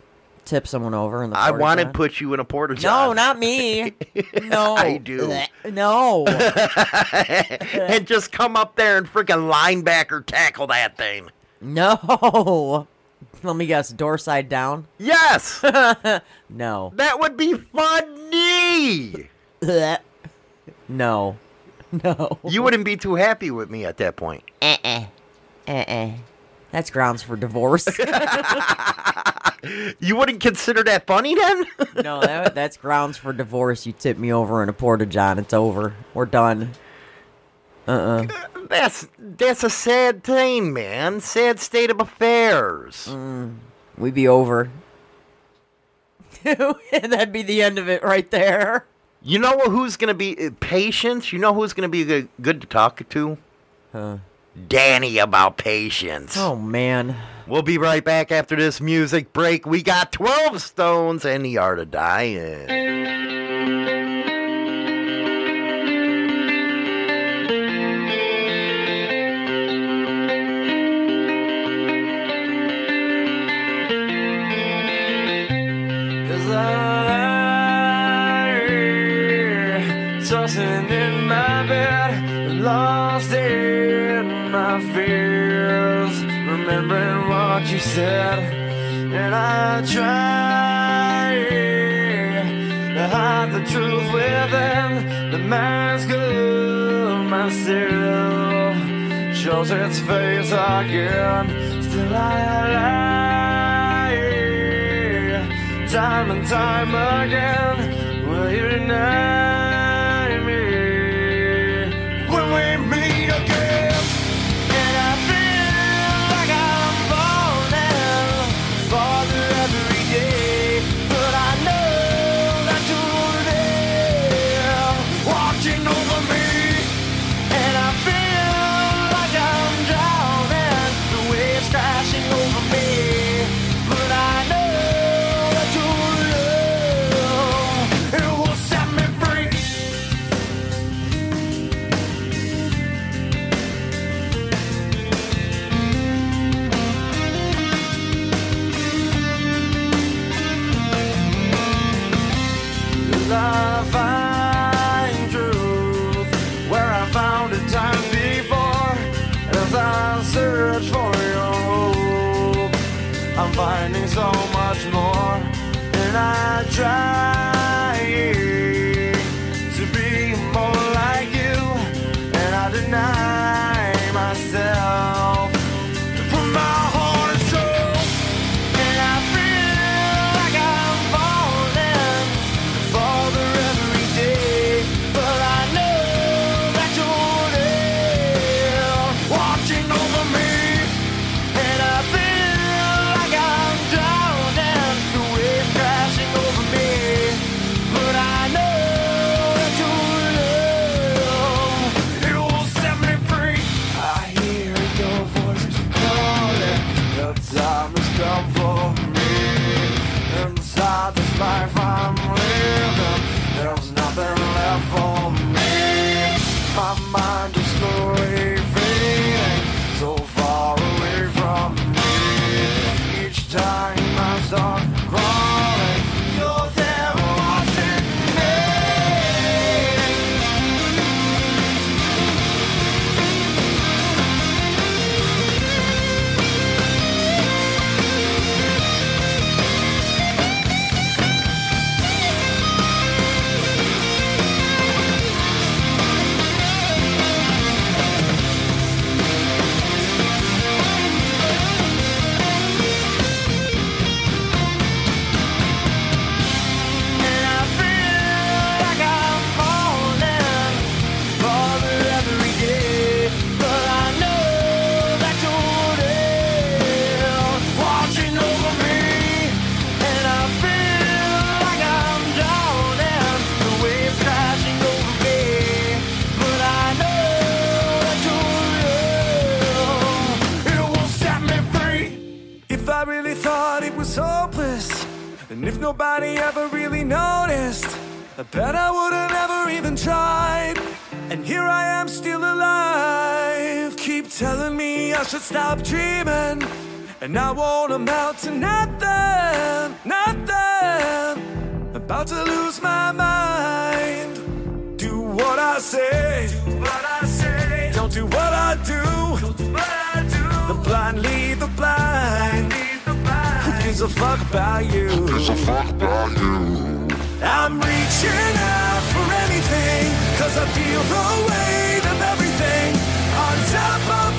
Tip someone over in the. I want to put you in a porta No, not me. No, I do. No. and just come up there and freaking linebacker tackle that thing. no. Let me guess. Door side down. Yes, No. that would be funny. No. No. You wouldn't be too happy with me at that point. Uh-uh. Uh-uh. That's grounds for divorce. You wouldn't consider that funny then? no, that, that's grounds for divorce. You tip me over in a porta john. It's over. We're done. Uh-uh. that's that's a sad thing, man. Sad state of affairs. Mm. We be over. And That'd be the end of it right there. You know who's gonna be uh, patience? You know who's gonna be good, good to talk to? Huh. Danny about patience. Oh man. We'll be right back after this music break. We got 12 stones and the art of dying. Remembering what you said, and I try to hide the truth within the mask of myself. Shows its face again, still I lie time and time again. Will you deny should stop dreaming, and I won't amount to nothing, nothing. About to lose my mind. Do what I say. Do what I say. Don't do what I do. Don't do what I do. The blind lead the blind. Lead the blind. Who gives a fuck about you? Who gives a fuck about you? I'm reaching out for anything, cause I feel the weight of everything on top of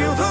feel the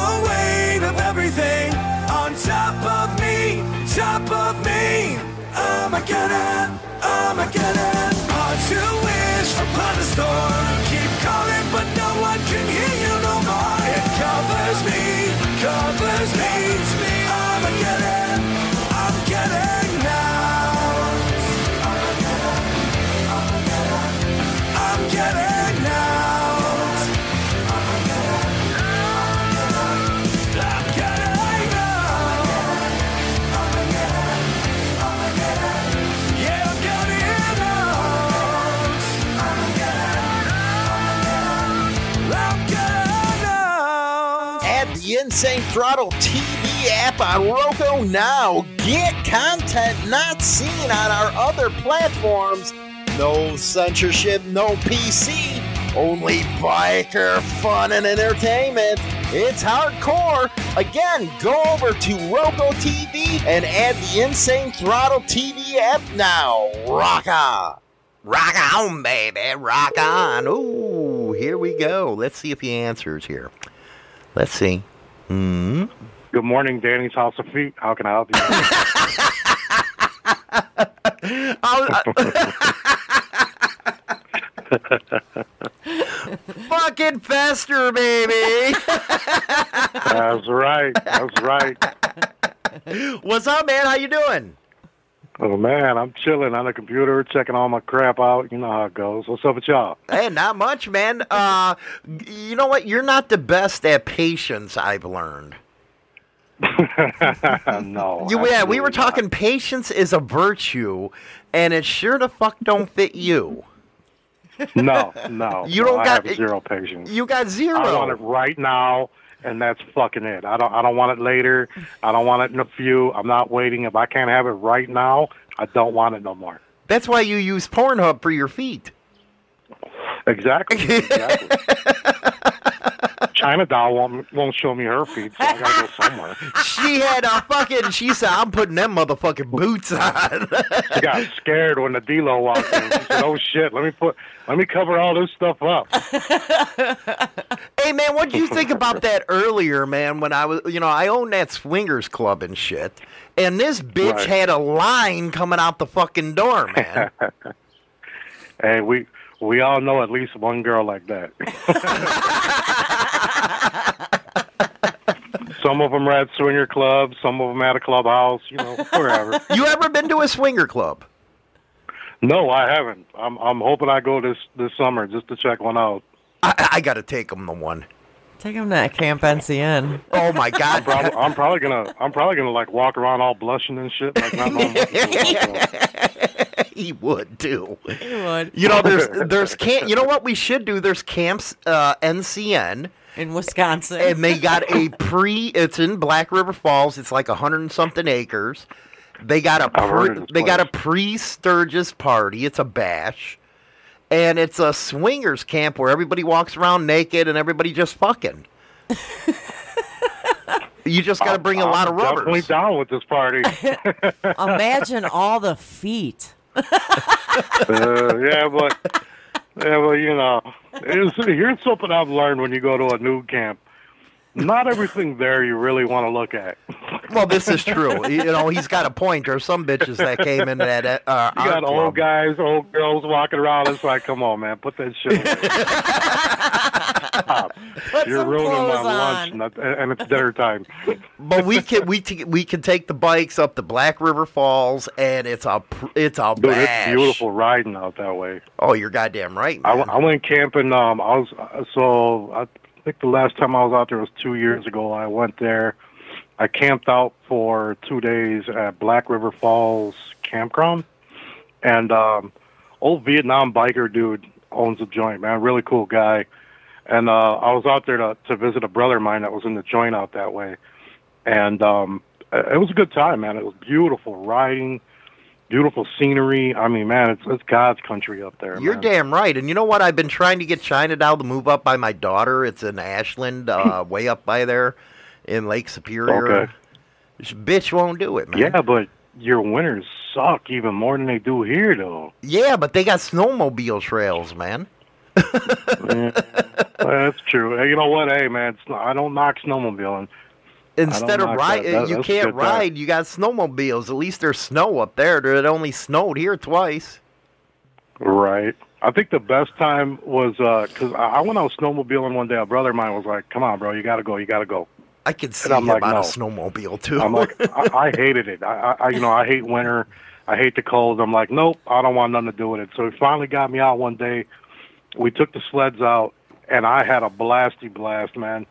Throttle TV app on Roku now. Get content not seen on our other platforms. No censorship, no PC, only biker fun and entertainment. It's hardcore. Again, go over to Roku TV and add the Insane Throttle TV app now. Rock on. Rock on, baby. Rock on. Ooh, here we go. Let's see if he answers here. Let's see. Hmm. Good morning, Danny's House of Feet. How can I help you? Fucking Fester, baby. That's right. That's right. What's up, man? How you doing? Oh man, I'm chilling on the computer, checking all my crap out. You know how it goes. What's up with y'all? Hey, not much, man. Uh, you know what? You're not the best at patience. I've learned. no. You, yeah, we were talking. Patience is a virtue, and it sure the fuck don't fit you. No, no. You don't I got- zero patience. You got zero. I want it right now, and that's fucking it. I don't. I don't want it later. I don't want it in a few. I'm not waiting. If I can't have it right now, I don't want it no more. That's why you use Pornhub for your feet. Exactly. exactly. China doll won't won't show me her feet, so I gotta go somewhere. She had a fucking. She said, "I'm putting them motherfucking boots on." She got scared when the D-Lo walked in. She said, "Oh shit, let me put, let me cover all this stuff up." Hey man, what did you think about that earlier, man? When I was, you know, I own that swingers club and shit, and this bitch Right. had a line coming out the fucking door, man. Hey, we we all know at least one girl like that. some of them are at swinger clubs, some of them at a clubhouse, you know, wherever. you ever been to a swinger club? No, I haven't. I'm I'm hoping I go this this summer just to check one out. I, I got to take them to one. Take him to Camp NCN. Oh my god! Prob- I'm probably gonna I'm probably gonna like walk around all blushing and shit like not knowing what to do. he would too. He would. You know, there's there's camp. You know what we should do? There's camps uh, NCN, In Wisconsin. and they got a pre. It's in Black River Falls. It's like a hundred and something acres. They got a I've heard pre, they got a pre Sturgis party. It's a bash, and it's a swingers camp where everybody walks around naked and everybody just fucking. you just got to bring a I'm lot of Definitely rubbers. down with this party. Imagine all the feet. Uh, yeah, but yeah, well, you know, it's, here's something I've learned when you go to a nude camp. Not everything there you really want to look at. Well, this is true. you know, he's got a point. There's some bitches that came in that uh, You got old club. guys, old girls walking around. It's like, come on, man, put that shit away. Stop. Put You're some ruining my clothes lunch, and, that- and it's dinner time. But we can we t- we can take the bikes up to Black River Falls, and it's a pr- it's a Dude, bash. it's beautiful riding out that way. Oh, you're goddamn right, I, man. w- I went camping. Um, I was uh, so I think the last time I was out there was two years ago. I went there. I camped out for two days at Black River Falls Campground, and um, old Vietnam biker dude owns a joint. Man, really cool guy. And uh, I was out there to to visit a brother of mine that was in the joint out that way, and um, it was a good time, man. It was beautiful riding. Beautiful scenery. I mean, man, it's it's God's country up there. You're man. damn right. And you know what? I've been trying to get China Doll to move up by my daughter. It's in Ashland, uh, way up by there in Lake Superior. Okay. This bitch won't do it, man. Yeah, but your winters suck even more than they do here, though. Yeah, but they got snowmobile trails, man. Yeah, that's true. Hey, you know what? Hey, man, not, I don't knock snowmobiling. Instead of riding, that. That- you can't good time. ride. You got snowmobiles. At least there's snow up there. It only snowed here twice. Right. I think the best time was uh, because I I went out snowmobiling one day. A brother of mine was like, "Come on, bro, you got to go. You got to go." I could see And I'm him like, on a snowmobile too. I'm like, I, I hated it. I, I, you know, I hate winter. I hate the cold. I'm like, nope, I don't want nothing to do with it. So he finally got me out one day. We took the sleds out, and I had a blasty blast, man.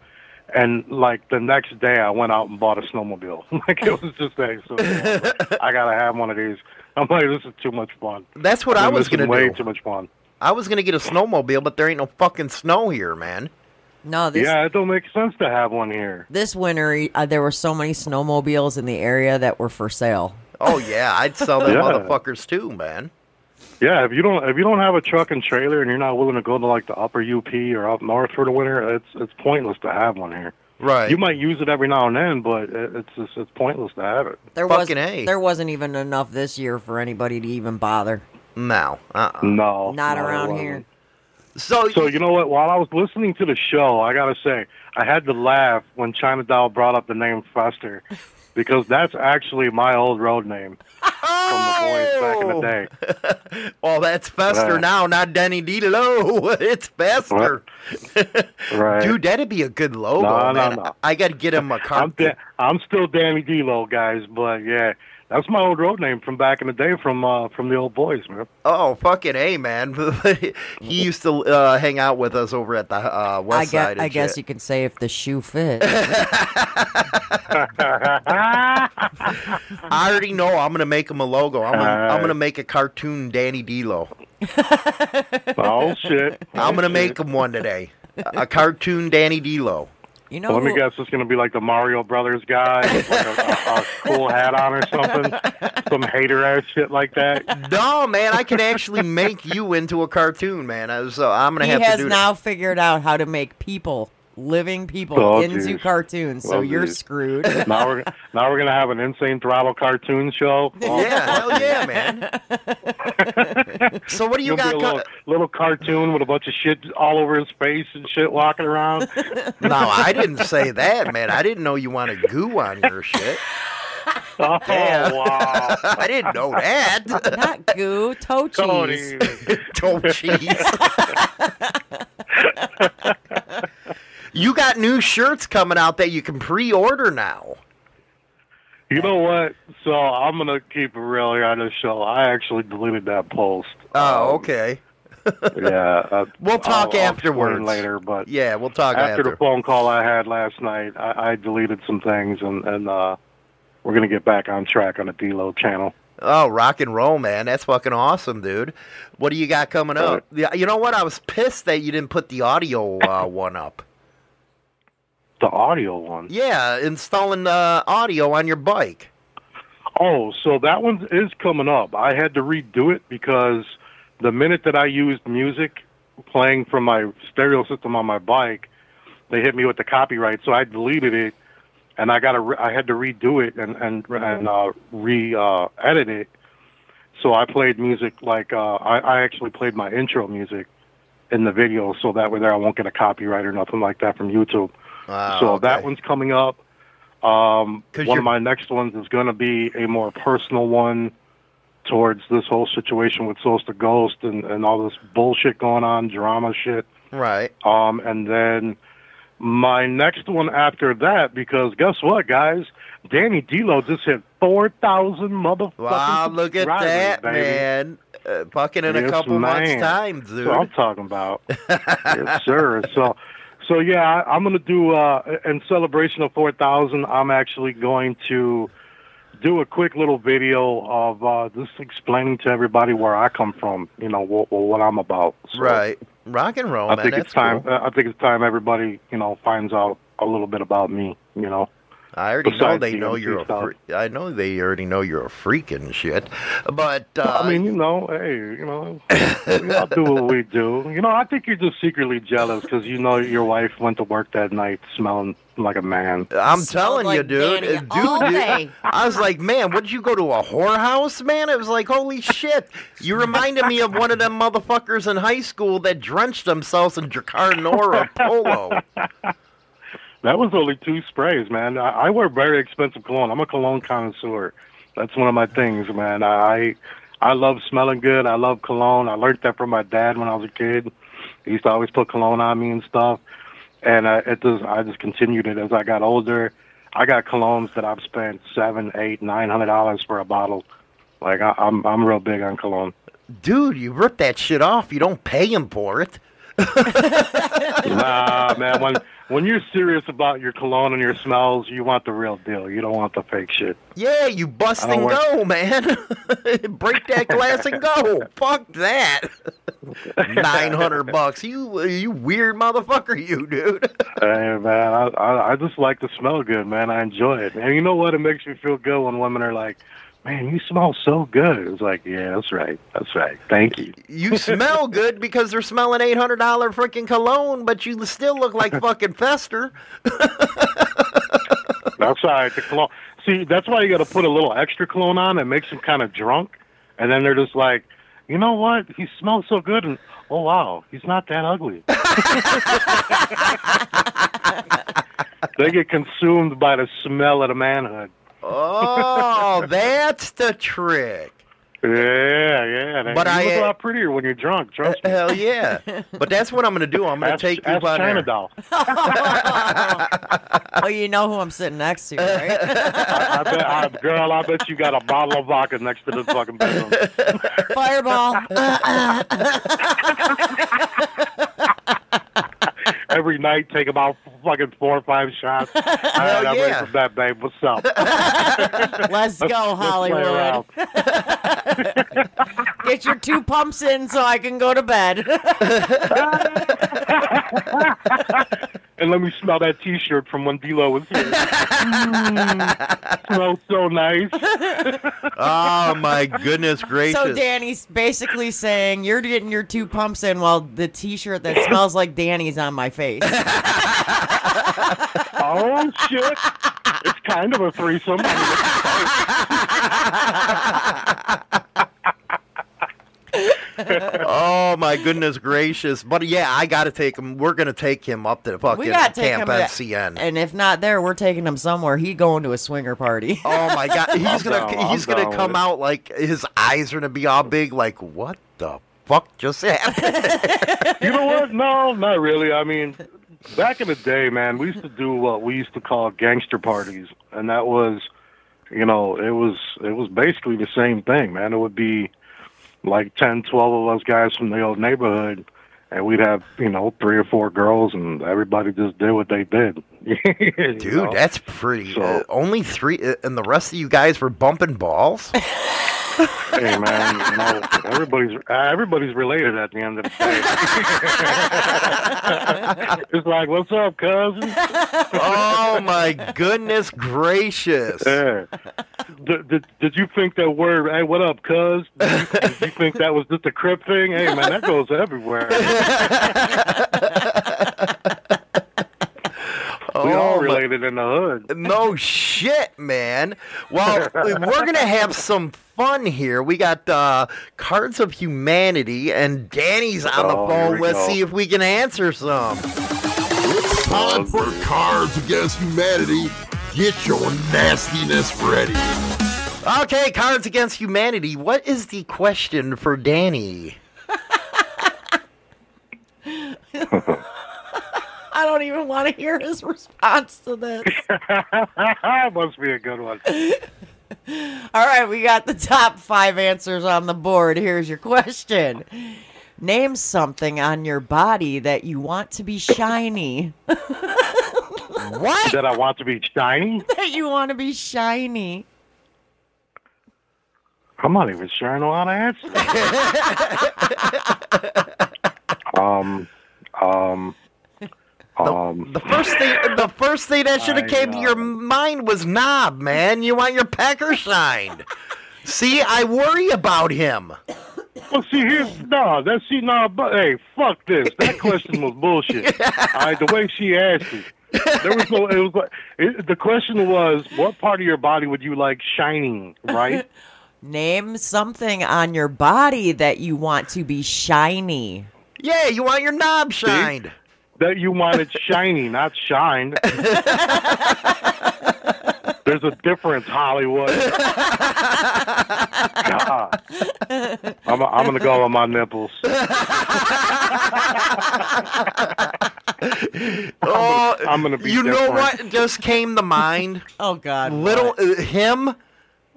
And like the next day, I went out and bought a snowmobile. like it was just like, so I gotta have one of these. I'm like, this is too much fun. That's what I've I was gonna way do. too much fun. I was gonna get a snowmobile, but there ain't no fucking snow here, man. No, this yeah, it don't make sense to have one here. this winter uh, there were so many snowmobiles in the area that were for sale. Oh yeah, I'd sell them Yeah. motherfuckers too, man. Yeah, if you don't if you don't have a truck and trailer and you're not willing to go to like the upper UP or up north for the winter, it's it's pointless to have one here. Right. You might use it every now and then, but it, it's just, it's pointless to have it. There was Fucking A. there wasn't even enough this year for anybody to even bother. no. Uh-uh. No, Not no, around here. So, So you know what? While I was listening to the show, I gotta say I had to laugh when China Doll brought up the name Fester, because that's actually my old road name from the boys back in the day. oh, that's Fester now, not Danny DeLo. it's Fester. Right. Dude, that'd be a good logo, No, no, man. no. I got to get him a I'm da- I'm still Danny D-Lo, guys, but yeah, that's my old road name from back in the day from uh, from the old boys, man. Oh, fucking A, man. he used to uh, hang out with us over at the uh, I west guess, side. and I guess you can say if the shoe fits. I already know I'm going to make him a logo. I'm gonna, I'm going to make a cartoon Danny DeLo. oh shit! I'm going to Oh, make him one today. A, a cartoon Danny DeLo. You know, Let me who- guess, it's gonna be like the Mario Brothers guy, with like a, a, a cool hat on or something, some hater ass shit like that. No, man, I can actually make you into a cartoon, man. So I'm going to have has to do now figured out how to make people, living people, Oh, into geez. cartoons. So Oh, you're geez. screwed. Now we're now we're gonna have an insane throttle cartoon show. that. Yeah, hell yeah, man. so what do you You'll be got? a co- little, little cartoon with a bunch of shit all over his face and shit walking around. No, I didn't say that, man. I didn't know you wanted goo on your shit. Oh Yeah. wow! I didn't know that. Not goo, toe cheese. Tony. Toe cheese. You got new shirts coming out that you can pre-order now. You know what? So I'm gonna keep it real here on this show. I actually deleted that post. Oh, Um, okay. Yeah. uh, We'll talk I'll- I'll afterwards. later, but Yeah, we'll talk after, after. the phone call I had last night, I, I deleted some things, and and uh, we're gonna get back on track on the D-Lo channel. Oh, rock and roll, man. That's fucking awesome, dude. What do you got coming up? Yeah, you know what? I was pissed that you didn't put the audio uh, one up. The audio one. Yeah, installing uh, audio on your bike. Oh, so that one is coming up. I had to redo it because the minute that I used music playing from my stereo system on my bike, they hit me with the copyright. So I deleted it, and I got to. Re- I had to redo it and and and uh, re uh, edit it. So I played music like uh, I, I actually played my intro music in the video, so that way there I won't get a copyright or nothing like that from YouTube. So that one's coming up. Um, one you're- of my next ones is going to be a more personal one towards this whole situation with Sosta Ghost and, and all this bullshit going on, drama shit. Right. Um, and then my next one after that, because guess what, guys? Danny D'Lo just hit 4,000 motherfucking Wow, look at that, baby. man. Uh, fucking in a Yes, couple months' man. time, That's what I'm talking about. yes, sir. So, so yeah, I'm going to do uh, in celebration of 4,000. I'm actually going to do a quick little video of uh, just explaining to everybody where I come from. You know what, what I'm about. So Right. Rock and roll, I man. think it's time. cool. I think it's time everybody you know finds out a little bit about me. You know. I already know they the know you're a stuff. freak. I know they already know you're a freak and shit. But uh, I mean, you know, hey, you know, we all do what we do. You know, I think you're just secretly jealous because you know your wife went to work that night smelling like a man. I'm Smelled telling you, dude, Danny Uh, dude, all dude, day. I was like, man, what did you go to a whorehouse, man? It was like, holy shit! You reminded me of one of them motherfuckers in high school that drenched themselves in Drakkar Noir or Polo. That was only two sprays, man. I, I wear very expensive cologne. I'm a cologne connoisseur. That's one of my things, man. I I love smelling good. I love cologne. I learned that from my dad when I was a kid. He used to always put cologne on me and stuff. And uh, it just I just continued it as I got older. I got colognes that I've spent seven, eight, nine hundred dollars for a bottle. Like I, I'm I'm real big on cologne. Dude, you rip that shit off. You don't pay him for it. Nah, man. When when you're serious about your cologne and your smells, you want the real deal. You don't want the fake shit. Yeah, you bust and go, man. Break that glass and go. Fuck that. Nine hundred bucks. You you weird motherfucker, you dude. Hey man, I, I I just like to smell good, man. I enjoy it, and you know what? It makes me feel good when women are like, man, you smell so good. It was like, yeah, that's right, that's right. Thank you. You smell good because they're smelling eight hundred dollar freaking cologne, but you still look like fucking Fester. That's right. The cologne. See, that's why you got to put a little extra cologne on that makes them kind of drunk, and then they're just like, you know what? He smells so good, and oh wow, he's not that ugly. they get consumed by the smell of the manhood. Oh, that's the trick. Yeah, yeah. They, But you I, look a uh, lot prettier when you're drunk. Trust me. Hell yeah! But that's what I'm gonna do. I'm gonna Ask, take you ask on China doll. oh, you know who I'm sitting next to, right? I, I bet, I, girl, I bet you got a bottle of vodka next to this fucking bedroom. Fireball. Every night, take about fucking four or five shots. All right, I'm ready for bed, babe. What's up? Let's go, Let's Hollywood. Get your two pumps in so I can go to bed. And let me smell that T-shirt from when D-Lo was here. Mm, smells so nice. Oh my goodness gracious! so Danny's basically saying you're getting your two pumps in while the T-shirt that smells like Danny's on my face. Oh shit! It's kind of a threesome. oh my goodness gracious! But yeah, I got to take him. We're gonna take him up to the fucking we got to take Camp him to- and if not there, we're taking him somewhere. He going to a swinger party. Oh my god, he's I'm gonna down, he's I'm gonna come out like his eyes are gonna be all big. Like what the fuck just happened? You know what? No, not really. I mean, back in the day, man, we used to do what we used to call gangster parties, and that was, you know, it was it was basically the same thing, man. It would be like 10, 12 of us guys from the old neighborhood, and we'd have you know three or four girls, and everybody just did what they did. Dude, know? that's pretty. So- uh, only three, uh, and the rest of you guys were bumping balls. hey man, you know, everybody's uh, everybody's related at the end of the day. it's like, what's up, cousin? oh my goodness gracious! Yeah. Did, did, did you think that word, hey, what up, cuz? Did you, did you think that was just a crip thing? Hey, man, that goes everywhere. we all Oh, my- related in the hood. No shit, man. Well, we're gonna have some fun here. We got uh, Cards of Humanity, and Danny's on the Oh, here phone. Let's go. see if we can answer some. It's time for Cards Against Humanity. Get your nastiness ready. Okay, Cards Against Humanity. What is the question for Danny? I don't even want to hear his response to this. it Must be a good one. All right, we got the top five answers on the board. Here's your question. Name something on your body that you want to be shiny. What? That I want to be shiny? that you want to be shiny. I'm not even sure I know how to answer. um, um, um. The first thing, the first thing that should have I, came to your mind was knob, man. You want your pecker shined. See, I worry about him. Well, see, here's no. That's see, no. But hey, fuck this. That question was bullshit. All right, the way she asked it, there was no. It was like it, the question was, what part of your body would you like shining? Right? Name something on your body that you want to be shiny. Yeah, you want your knob shined. That you wanted shiny, not shined. There's a difference, Hollywood. God. I'm, I'm gonna go on my nipples. Oh, I'm gonna be You know what just came to mind? Oh God, little uh, him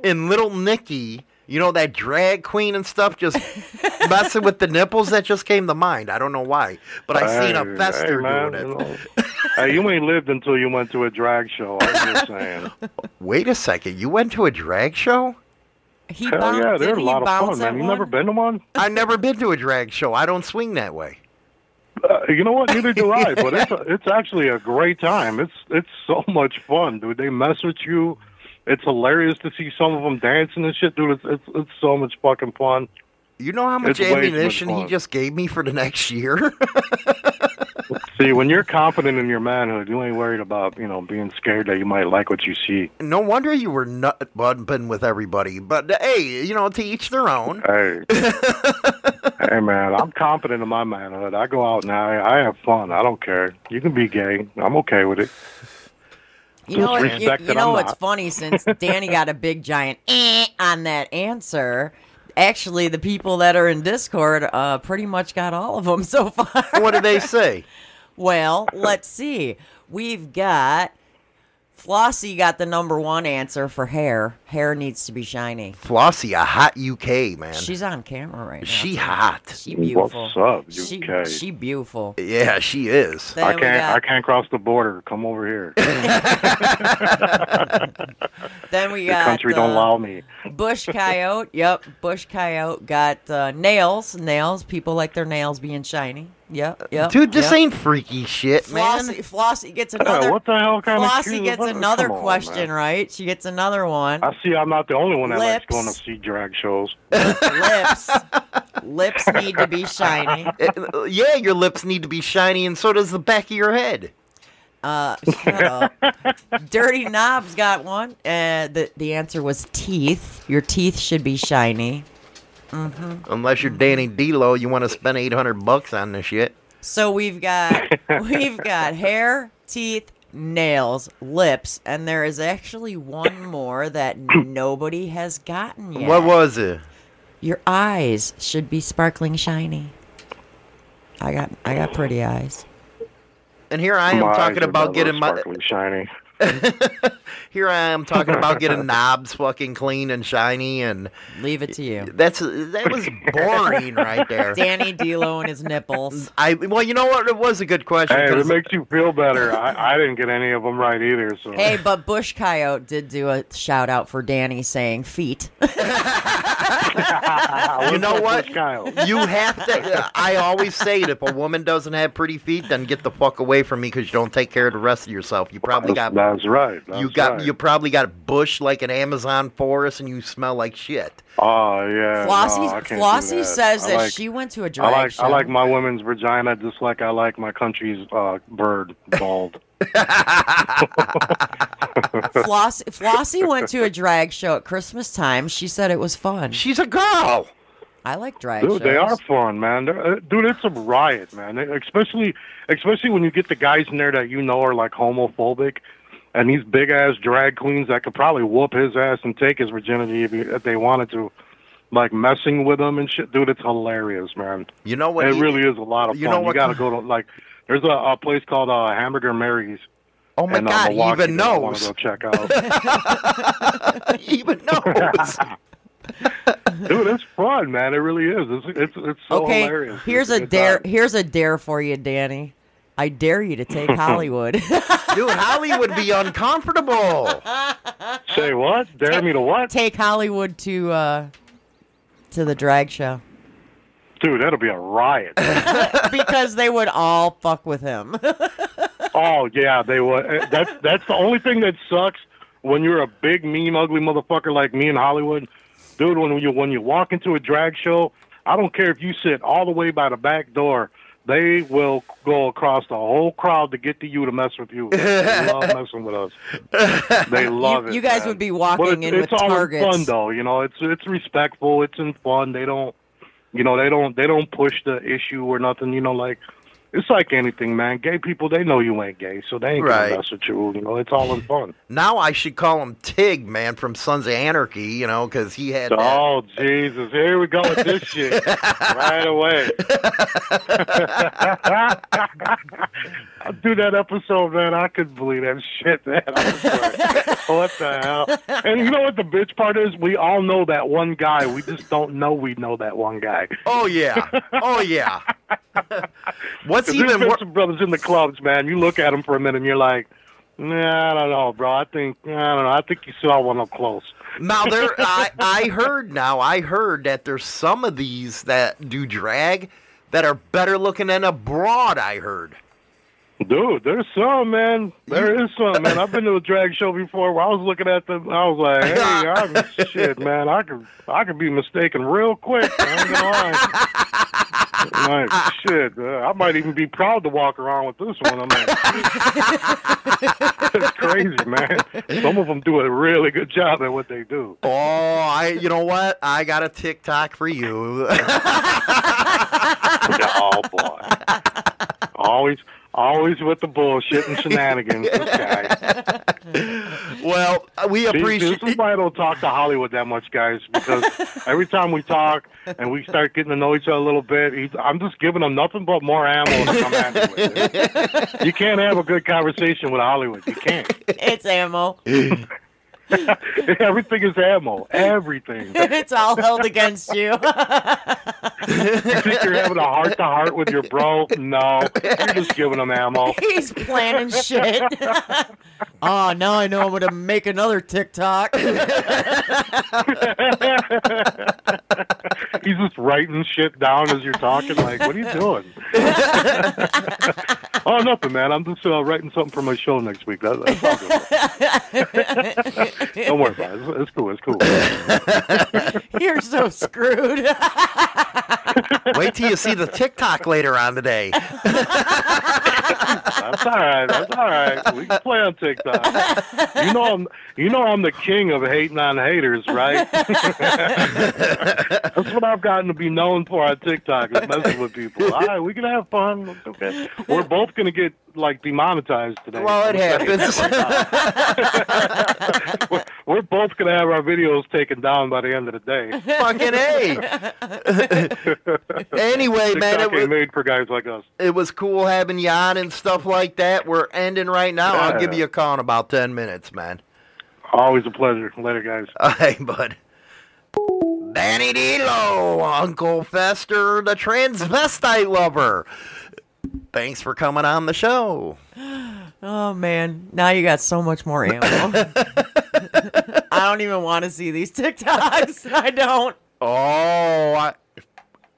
and little Nikki. You know that drag queen and stuff, just messing with the nipples. That just came to mind. I don't know why, but I seen a fester hey, man, doing you it. know. hey, you ain't lived until you went to a drag show. I'm just saying. Wait a second, you went to a drag show? He Hell boun- yeah, they're a lot of fun, at man. You never been to one? I've never been to a drag show. I don't swing that way. Uh, you know what? Neither do I. But it's it's actually a great time. It's it's so much fun, dude. They mess with you. It's hilarious to see some of them dancing and shit, dude. It's it's, it's so much fucking fun. You know how much It's much ammunition he just gave me for the next year? See, when you're confident in your manhood, you ain't worried about you know being scared that you might like what you see. no wonder you were nut bumping with everybody. But hey, you know, to each their own. Hey, hey, man, I'm confident in my manhood. I go out and I, I have fun. I don't care. You can be gay. I'm okay with it. You know, what, you, you know what's funny? Since Danny got a big giant eh on that answer, actually, the people that are in Discord uh, pretty much got all of them so far. What do they say? Well, let's see. We've got Flossie got the number one answer for hair. Hair needs to be shiny. Flossie, a hot UK man. She's on camera right now. she hot. She beautiful. What's up, UK? she beautiful. Yeah, she is. Then I can't. got- I can't cross the border. Come over here. Then we got. the got country don't uh, allow me. Bush coyote. Yep, Bush coyote got uh, nails. Nails. People like their nails being shiny. Yep. Yep. Dude, this yep. ain't freaky shit, man. Flossie, Flossie gets Yeah, another. what the hell kind of Flossie cute- gets another come on, question man. right. She gets another one. I see. I'm not the only one that likes going to see drag shows. Lips. Lips need to be shiny. Yeah, your lips need to be shiny, and so does the back of your head. Uh, shut up. Dirty Knobs got one. Uh, the the answer was teeth. Your teeth should be shiny. Mm-hmm. Unless you're Danny D'Lo, you want to spend eight hundred bucks on this shit. So we've got we've got hair, teeth, nails, lips, and there is actually one more that nobody has gotten yet. What was it? Your eyes should be sparkling shiny. I got I got pretty eyes. And here I am My talking about getting my. sparkly shiny. Here I am talking about getting knobs fucking clean and shiny, and Leave it to you. that's that was boring right there. Danny D'Lo and his nipples. I well, you know what? It was a good question. Hey, 'cause- it makes you feel better. I, I didn't get any of them right either. So Hey, but Bush Coyote did do a shout out for Danny saying feet. you know what? You have to. I always say it. If a woman doesn't have pretty feet, then get the fuck away from me because you don't take care of the rest of yourself. You probably got. That's right. That's You got. right. You probably got a bush like an Amazon forest, and you smell like shit. Oh yeah. Flossie no, I can't do Flossie that. says I that like, she went to a I drag like show. I like my women's vagina just like I like my country's uh, bird bald. Flossie, Flossie went to a drag show at Christmas time. She said it was fun. She's a girl. I like drag Dude, shows. they are fun, man. Uh, Dude, it's a riot, man. Especially, especially when you get the guys in there that you know are like homophobic, and these big ass drag queens that could probably whoop his ass and take his virginity if, he, if they wanted to, like messing with him and shit. Dude, it's hilarious, man. You know what? it you- really is a lot of you fun. know You what got to go to like. There's a, a place called uh, Hamburger Mary's. Oh my in, uh, god, he even that I wanna knows. Go check out. he even knows. Dude, it's fun, man. It really is. It's it's, it's so okay, hilarious. here's It's a good dare. time. Here's a dare for you, Danny. I dare you to take Hollywood. Dude, Hollywood be uncomfortable. Say what? Dare me to what? take Hollywood to uh, to the drag show Dude, that'll be a riot. because they would all fuck with him. oh yeah, they would. Uh, That's that's the only thing that sucks when you're a big, mean, ugly motherfucker like me in Hollywood, dude. When you when you walk into a drag show, I don't care if you sit all the way by the back door. They will go across the whole crowd to get to you to mess with you. They love messing with us. They love it. you guys man. would be walking it's, in it's with all targets. in fun though. You know, it's it's respectful. It's in fun. They don't, you know, they don't they don't push the issue or nothing. You know, like it's like anything, man. Gay people they know you ain't gay, so they ain't Right. gonna mess with you. You know, it's all in fun. Now I should call him Tig, man, from Sons of Anarchy, you know, because he had. that- Oh Jesus! Here we go with this shit right away. I do that episode, man. I couldn't believe that shit, man. I was like, what the hell? And you know what the bitch part is? We all know that one guy. We just don't know we know that one guy. Oh yeah, oh yeah. What's There's even been more? some brothers in the clubs, man. You look at them for a minute, and you're like, Nah, I don't know, bro. I think I don't know. I think you saw one up close. Now there, I I heard now I heard that there's some of these that do drag that are better looking than a broad. I heard. Dude, there's some, man. There is some, man. I've been to a drag show before where I was looking at them. I was like, hey, I'm, shit, man. I could, I could be mistaken real quick. I ain't gonna lie. Like, shit, uh, I might even be proud to walk around with this one. I'm like, it's crazy, man. Some of them do a really good job at what they do. Oh, I you know what? I got a TikTok for you. oh boy, always, always with the bullshit and shenanigans. This guy. well, we appreciate This is why I don't talk to Hollywood that much, guys. Because every time we talk and we start getting to know each other a little bit, he's, I'm just giving him nothing but more ammo to come at with. You can't have a good conversation with Hollywood. You can't. It's ammo. Everything is ammo. Everything. it's all held against you. You think you're having a heart to heart with your bro? No, you're just giving him ammo. He's planning shit. oh, now I know I'm gonna make another TikTok. He's just writing shit down as you're talking. Like, what are you doing? oh, nothing, man. I'm just uh, writing something for my show next week. That, that's all good. Don't worry about it. It's, it's cool. It's cool. You're so screwed. Wait till you see the TikTok later on today. That's all right. That's all right. We can play on TikTok. You know, I'm. You know, I'm the king of hating on haters, right? That's what I've gotten to be known for on TikTok is messing with people. All right, we can have fun. It's okay. We're both gonna get like demonetized today. Well, it happens. We're, we're both gonna have our videos taken down by the end of the day. Fucking a. anyway, man, it was, made for guys like us. it was cool having you on and stuff like that. We're ending right now. I'll give you a call in about ten minutes, man. Always a pleasure. Later, guys. Hey, bud. Danny D'Lo, Uncle Fester, the transvestite lover. Thanks for coming on the show. oh man, now you got so much more ammo. I don't even want to see these TikToks. I don't. Oh, I,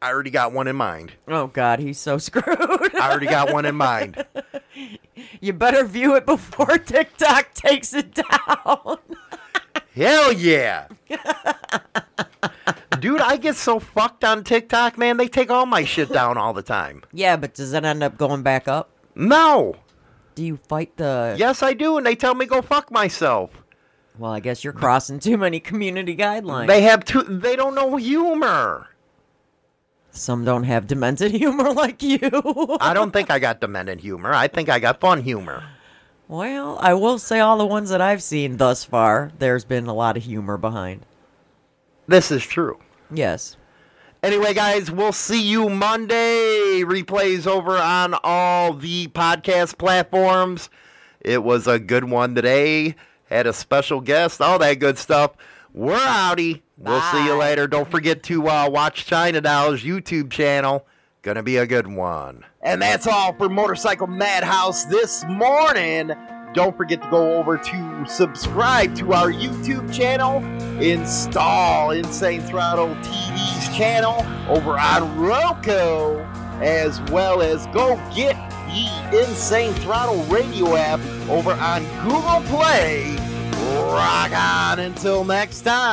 I already got one in mind. Oh God, he's so screwed. I already got one in mind. you better view it before TikTok takes it down. Hell yeah. Dude, I get so fucked on TikTok, man. They take all my shit down all the time. yeah, but does it end up going back up? No. Do you fight the? Yes, I do, and they tell me go fuck myself. Well, I guess you're crossing too many community guidelines. They have two. They don't know humor. Some don't have demented humor like you. I don't think I got demented humor. I think I got fun humor. Well, I will say all the ones that I've seen thus far, there's been a lot of humor behind. This is true. Yes. Anyway, guys, we'll see you Monday. Replays over on all the podcast platforms. It was a good one today. Had a special guest, all that good stuff. We're outie. We'll see you later. Don't forget to uh, watch China Doll's YouTube channel. Gonna be a good one. And that's all for Motorcycle Madhouse this morning. Don't forget to go over to subscribe to our YouTube channel, install Insane Throttle TV's channel over on Roku, as well as go get the Insane Throttle radio app over on Google Play. Rock on until next time.